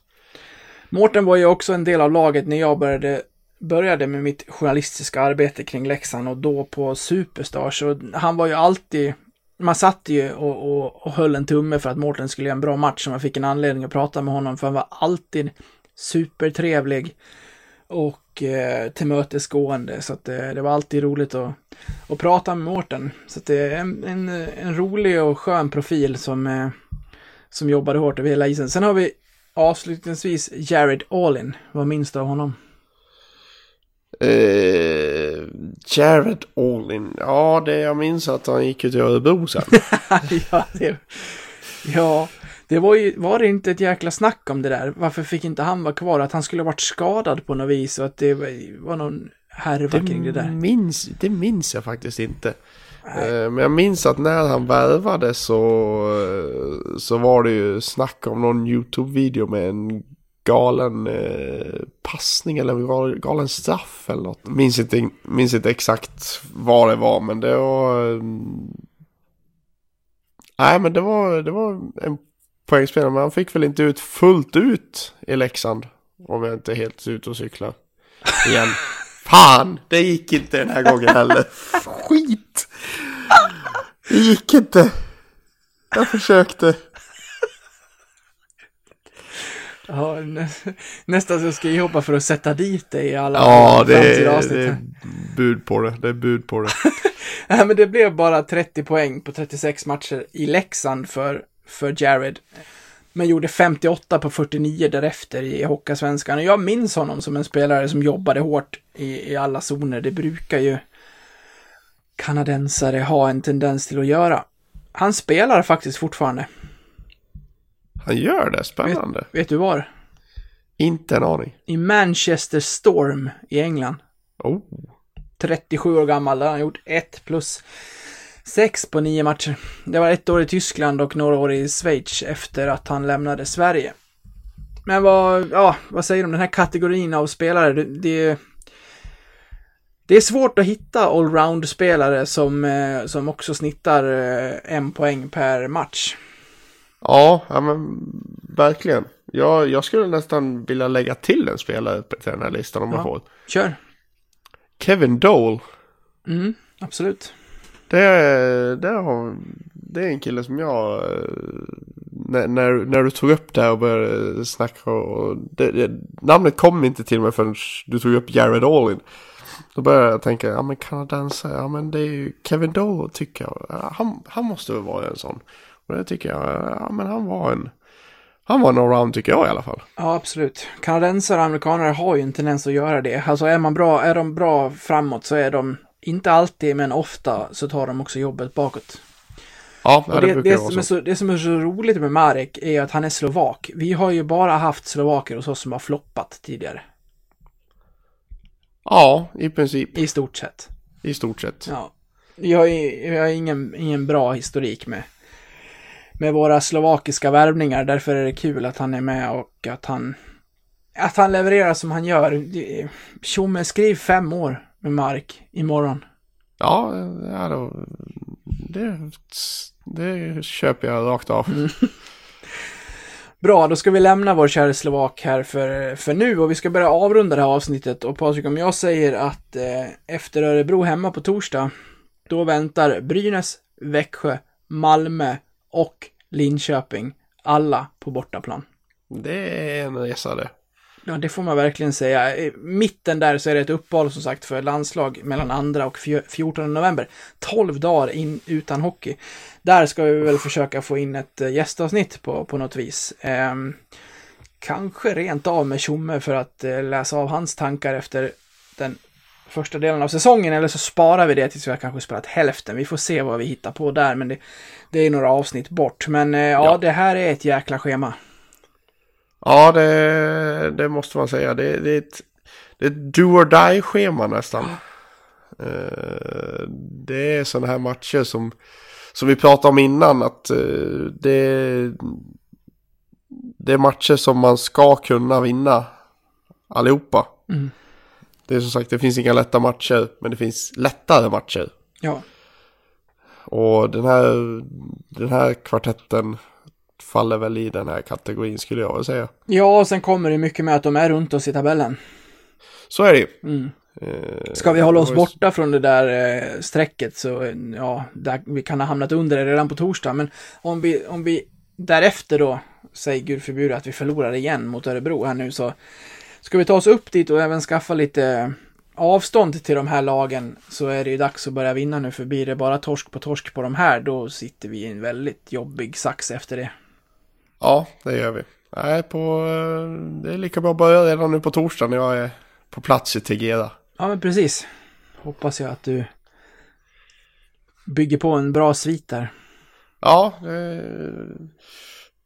Mårten var ju också en del av laget när jag började, började med mitt journalistiska arbete kring Leksand och då på Superstars. Och han var ju alltid, man satt ju och, och, och höll en tumme för att Mårten skulle göra en bra match och man fick en anledning att prata med honom för han var alltid supertrevlig och eh, tillmötesgående. Så att eh, det var alltid roligt att, att prata med Mårten. Så att det är en, en, en rolig och skön profil som, eh, som jobbade hårt över hela isen. Sen har vi avslutningsvis Jared Allin. Vad minns du av honom? Eh, Jared Allin. Ja, det jag minns att han gick ju till Örebro sen. ja, det, ja, det var ju, var det inte ett jäkla snack om det där? Varför fick inte han vara kvar? Att han skulle ha varit skadad på något vis och att det var, var någon härva kring det där. Minns, det minns jag faktiskt inte. Eh, Men jag minns att när han värvade så, så var det ju snack om någon YouTube-video med en galen eh, passning eller gal- galen straff eller något. Minns inte, minns inte exakt vad det var men det var... eh, Nej men det var, det var en poängspelare men han fick väl inte ut fullt ut i Leksand. Om jag inte är helt ute och cyklar. Igen. Fan, det gick inte den här gången heller. Skit! Det gick inte. Jag försökte. Ja, nä, nästan så ska jag hoppa för att sätta dit dig i alla Ja, det är, avsnitt det är bud på det. Det är bud på det. Nej, men det blev bara 30 poäng på 36 matcher i Leksand för, för Jared. Men gjorde 58 på 49 därefter i Hockeyallsvenskan. Och jag minns honom som en spelare som jobbade hårt i, i alla zoner. Det brukar ju kanadensare ha en tendens till att göra. Han spelar faktiskt fortfarande. Han gör det. Spännande. Vet du var? Inte en aning. I Manchester Storm i England. Oh. 37 år gammal. Där har han gjort 1 plus 6 på 9 matcher. Det var ett år i Tyskland och några år i Schweiz efter att han lämnade Sverige. Men vad, ja, vad säger du om den här kategorin av spelare? Det, det, det är svårt att hitta allround-spelare som, eh, som också snittar eh, en poäng per match. Ja, ja men verkligen. Jag, jag skulle nästan vilja lägga till en spelare till den här listan om Ja. jag får. Kör. Kevin Dole. Mm, absolut. Det det, har, det är en kille som jag... eh, När, när, när du tog upp det här och började snacka och... Det, det, namnet kom inte till mig förrän du tog upp Jared Allin. Då började jag tänka, ja men kanadensare, ja men det är ju Kevin Dole tycker jag. Ja, Han, han måste väl vara en sån. Och det tycker jag, ja men han var en... Han var en allround tycker jag i alla fall. Ja, absolut. Kanadensare och amerikaner har ju en tendens att göra det. Alltså är man bra, är de bra framåt så är de, inte alltid, men ofta så tar de också jobbet bakåt. Ja, det, det, det, vara som är så. det som är så roligt med Marek är att han är slovak. Vi har ju bara haft slovaker hos oss som har floppat tidigare. Ja, i princip. I stort sett. I stort sett. Ja. Vi har, vi har ingen, ingen bra historik med, med våra slovakiska värvningar. Därför är det kul att han är med och att han, att han levererar som han gör. Tjomme, skriv fem år med Mark imorgon. Ja, ja då, det, det köper jag rakt av. Bra, då ska vi lämna vår kära Slovak här för, för nu och vi ska börja avrunda det här avsnittet. Och Patrik, om jag säger att eh, efter Örebro hemma på torsdag, då väntar Brynäs, Växjö, Malmö och Linköping, alla på bortaplan. Det är en resa det. Ja, det får man verkligen säga. I mitten där så är det ett uppehåll som sagt för landslag mellan 2 och 14 november. 12 dagar in utan hockey. Där ska vi väl försöka få in ett eh, gästavsnitt på, på något vis. Eh, kanske rent av med Tjomme för att eh, läsa av hans tankar efter den första delen av säsongen eller så sparar vi det tills vi har kanske spelat hälften. Vi får se vad vi hittar på där, men det, det är några avsnitt bort. Men eh, ja, Ja. det här är ett jäkla schema. Ja, det, det måste man säga. Det, det är ett, det är ett do or die-schema nästan. Eh, det är sådana här matcher som, som vi pratade om innan. Att eh, det, det är matcher som man ska kunna vinna allihopa. Mm. Det är som sagt, det finns inga lätta matcher, men det finns lättare matcher. Ja, Och den här, den här kvartetten faller väl i den här kategorin skulle jag vilja säga. ja och sen kommer det mycket med att de är runt oss i tabellen. Så är det ju. Mm. Eh, Ska vi hålla oss borta från det där eh, strecket så, eh, ja, där, vi kan ha hamnat under det redan på torsdag. Men om vi, om vi därefter då, säg gud förbjude att vi förlorar igen mot Örebro här nu så ska vi ta oss upp dit och även skaffa lite avstånd till de här lagen så är det ju dags att börja vinna nu för blir det bara torsk på torsk på de här då sitter vi i en väldigt jobbig sax efter det. Ja, det gör vi. Nej, på, eh, det är lika bra att börja redan nu på torsdag när jag är på plats i Tegera. Ja men precis. Hoppas jag att du bygger på en bra svit där. Ja, eh,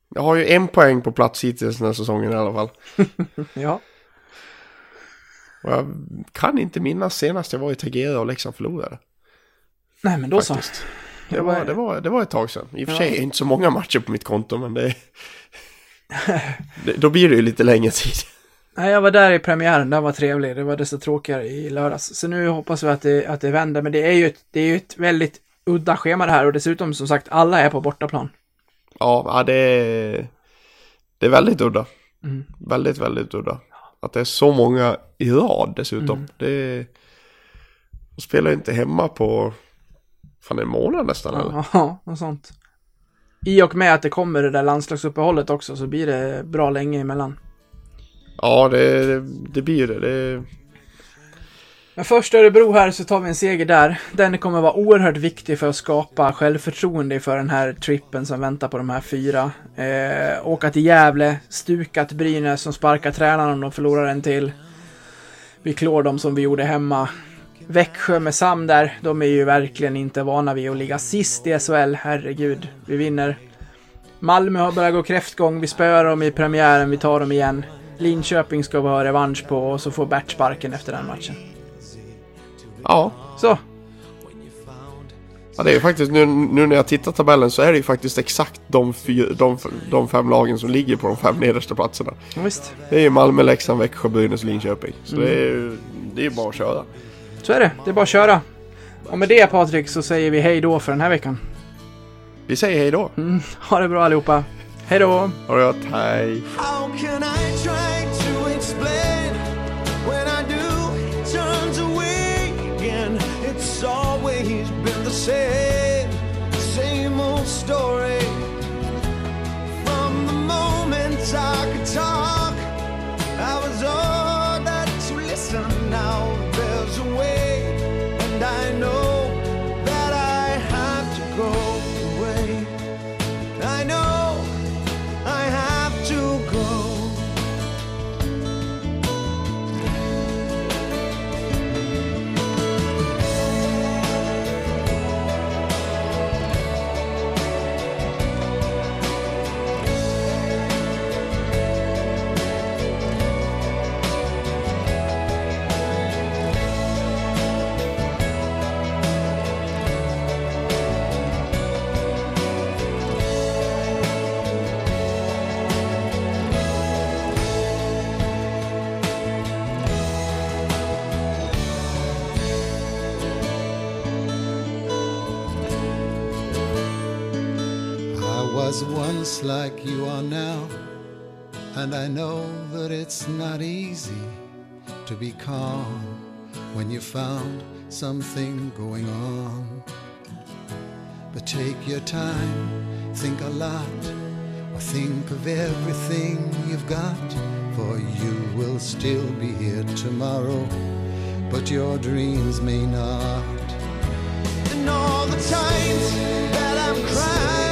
jag har ju en poäng på plats hittills den här säsongen i alla fall. Ja. Och jag kan inte minnas senast jag var i Tegera och Leksand förlorade. Nej men då så. Det var, det, var, det var ett tag sedan. I och för sig Ja. är det inte så många matcher på mitt konto, men det... det då blir det ju lite längre tid. Nej, jag var där i premiären, den var trevlig. Det var desto tråkigare i lördags. Så nu hoppas vi att det, att det vänder, men det är ju ett, det är ju ett väldigt udda schema det här och dessutom som sagt, alla är på bortaplan. Ja det, är, det är väldigt udda. Mm. Väldigt, väldigt udda. Att det är så många i rad dessutom. Mm. Det är... De spelar ju inte hemma på... Fan en månad nästan eller? Ja, något sånt. I och med att det kommer det där landslagsuppehållet också så blir det bra länge emellan. Ja, det, det, det blir det. det. Men först Örebro här så tar vi en seger där. Den kommer vara oerhört viktig för att skapa självförtroende för den här trippen som väntar på de här fyra. Eh, åka till Gävle, stukat Brynäs som sparkar tränaren om de förlorar en till. Vi klår dem som vi gjorde hemma. Växjö med Sam där, de är ju verkligen inte vana vid att ligga sist i SHL, herregud. Vi vinner. Malmö har börjat gå kräftgång, vi spöar dem i premiären, vi tar dem igen. Linköping ska vi ha revansch på och så får Bert sparken efter den matchen. Ja, Så, ja det är ju faktiskt nu, nu när jag tittar tabellen så är det ju faktiskt exakt de, fyra, de, de fem lagen som ligger på de fem nedersta platserna. visst. Det är ju Malmö, Leksand, Växjö, Brynäs och Linköping. Så det är ju det är bara att köra. Så är det, det är bara att köra. Och med det Patrik så säger vi hej då för den här veckan. Vi säger hej då. Mm, ha det bra allihopa. Hej då! Ha det gott, hej. Like you are now, And I know that it's not easy to be calm when you found something going on. But take your time, think a lot, or think of everything you've got, for you will still be here tomorrow, but your dreams may not. And all the times that I'm crying.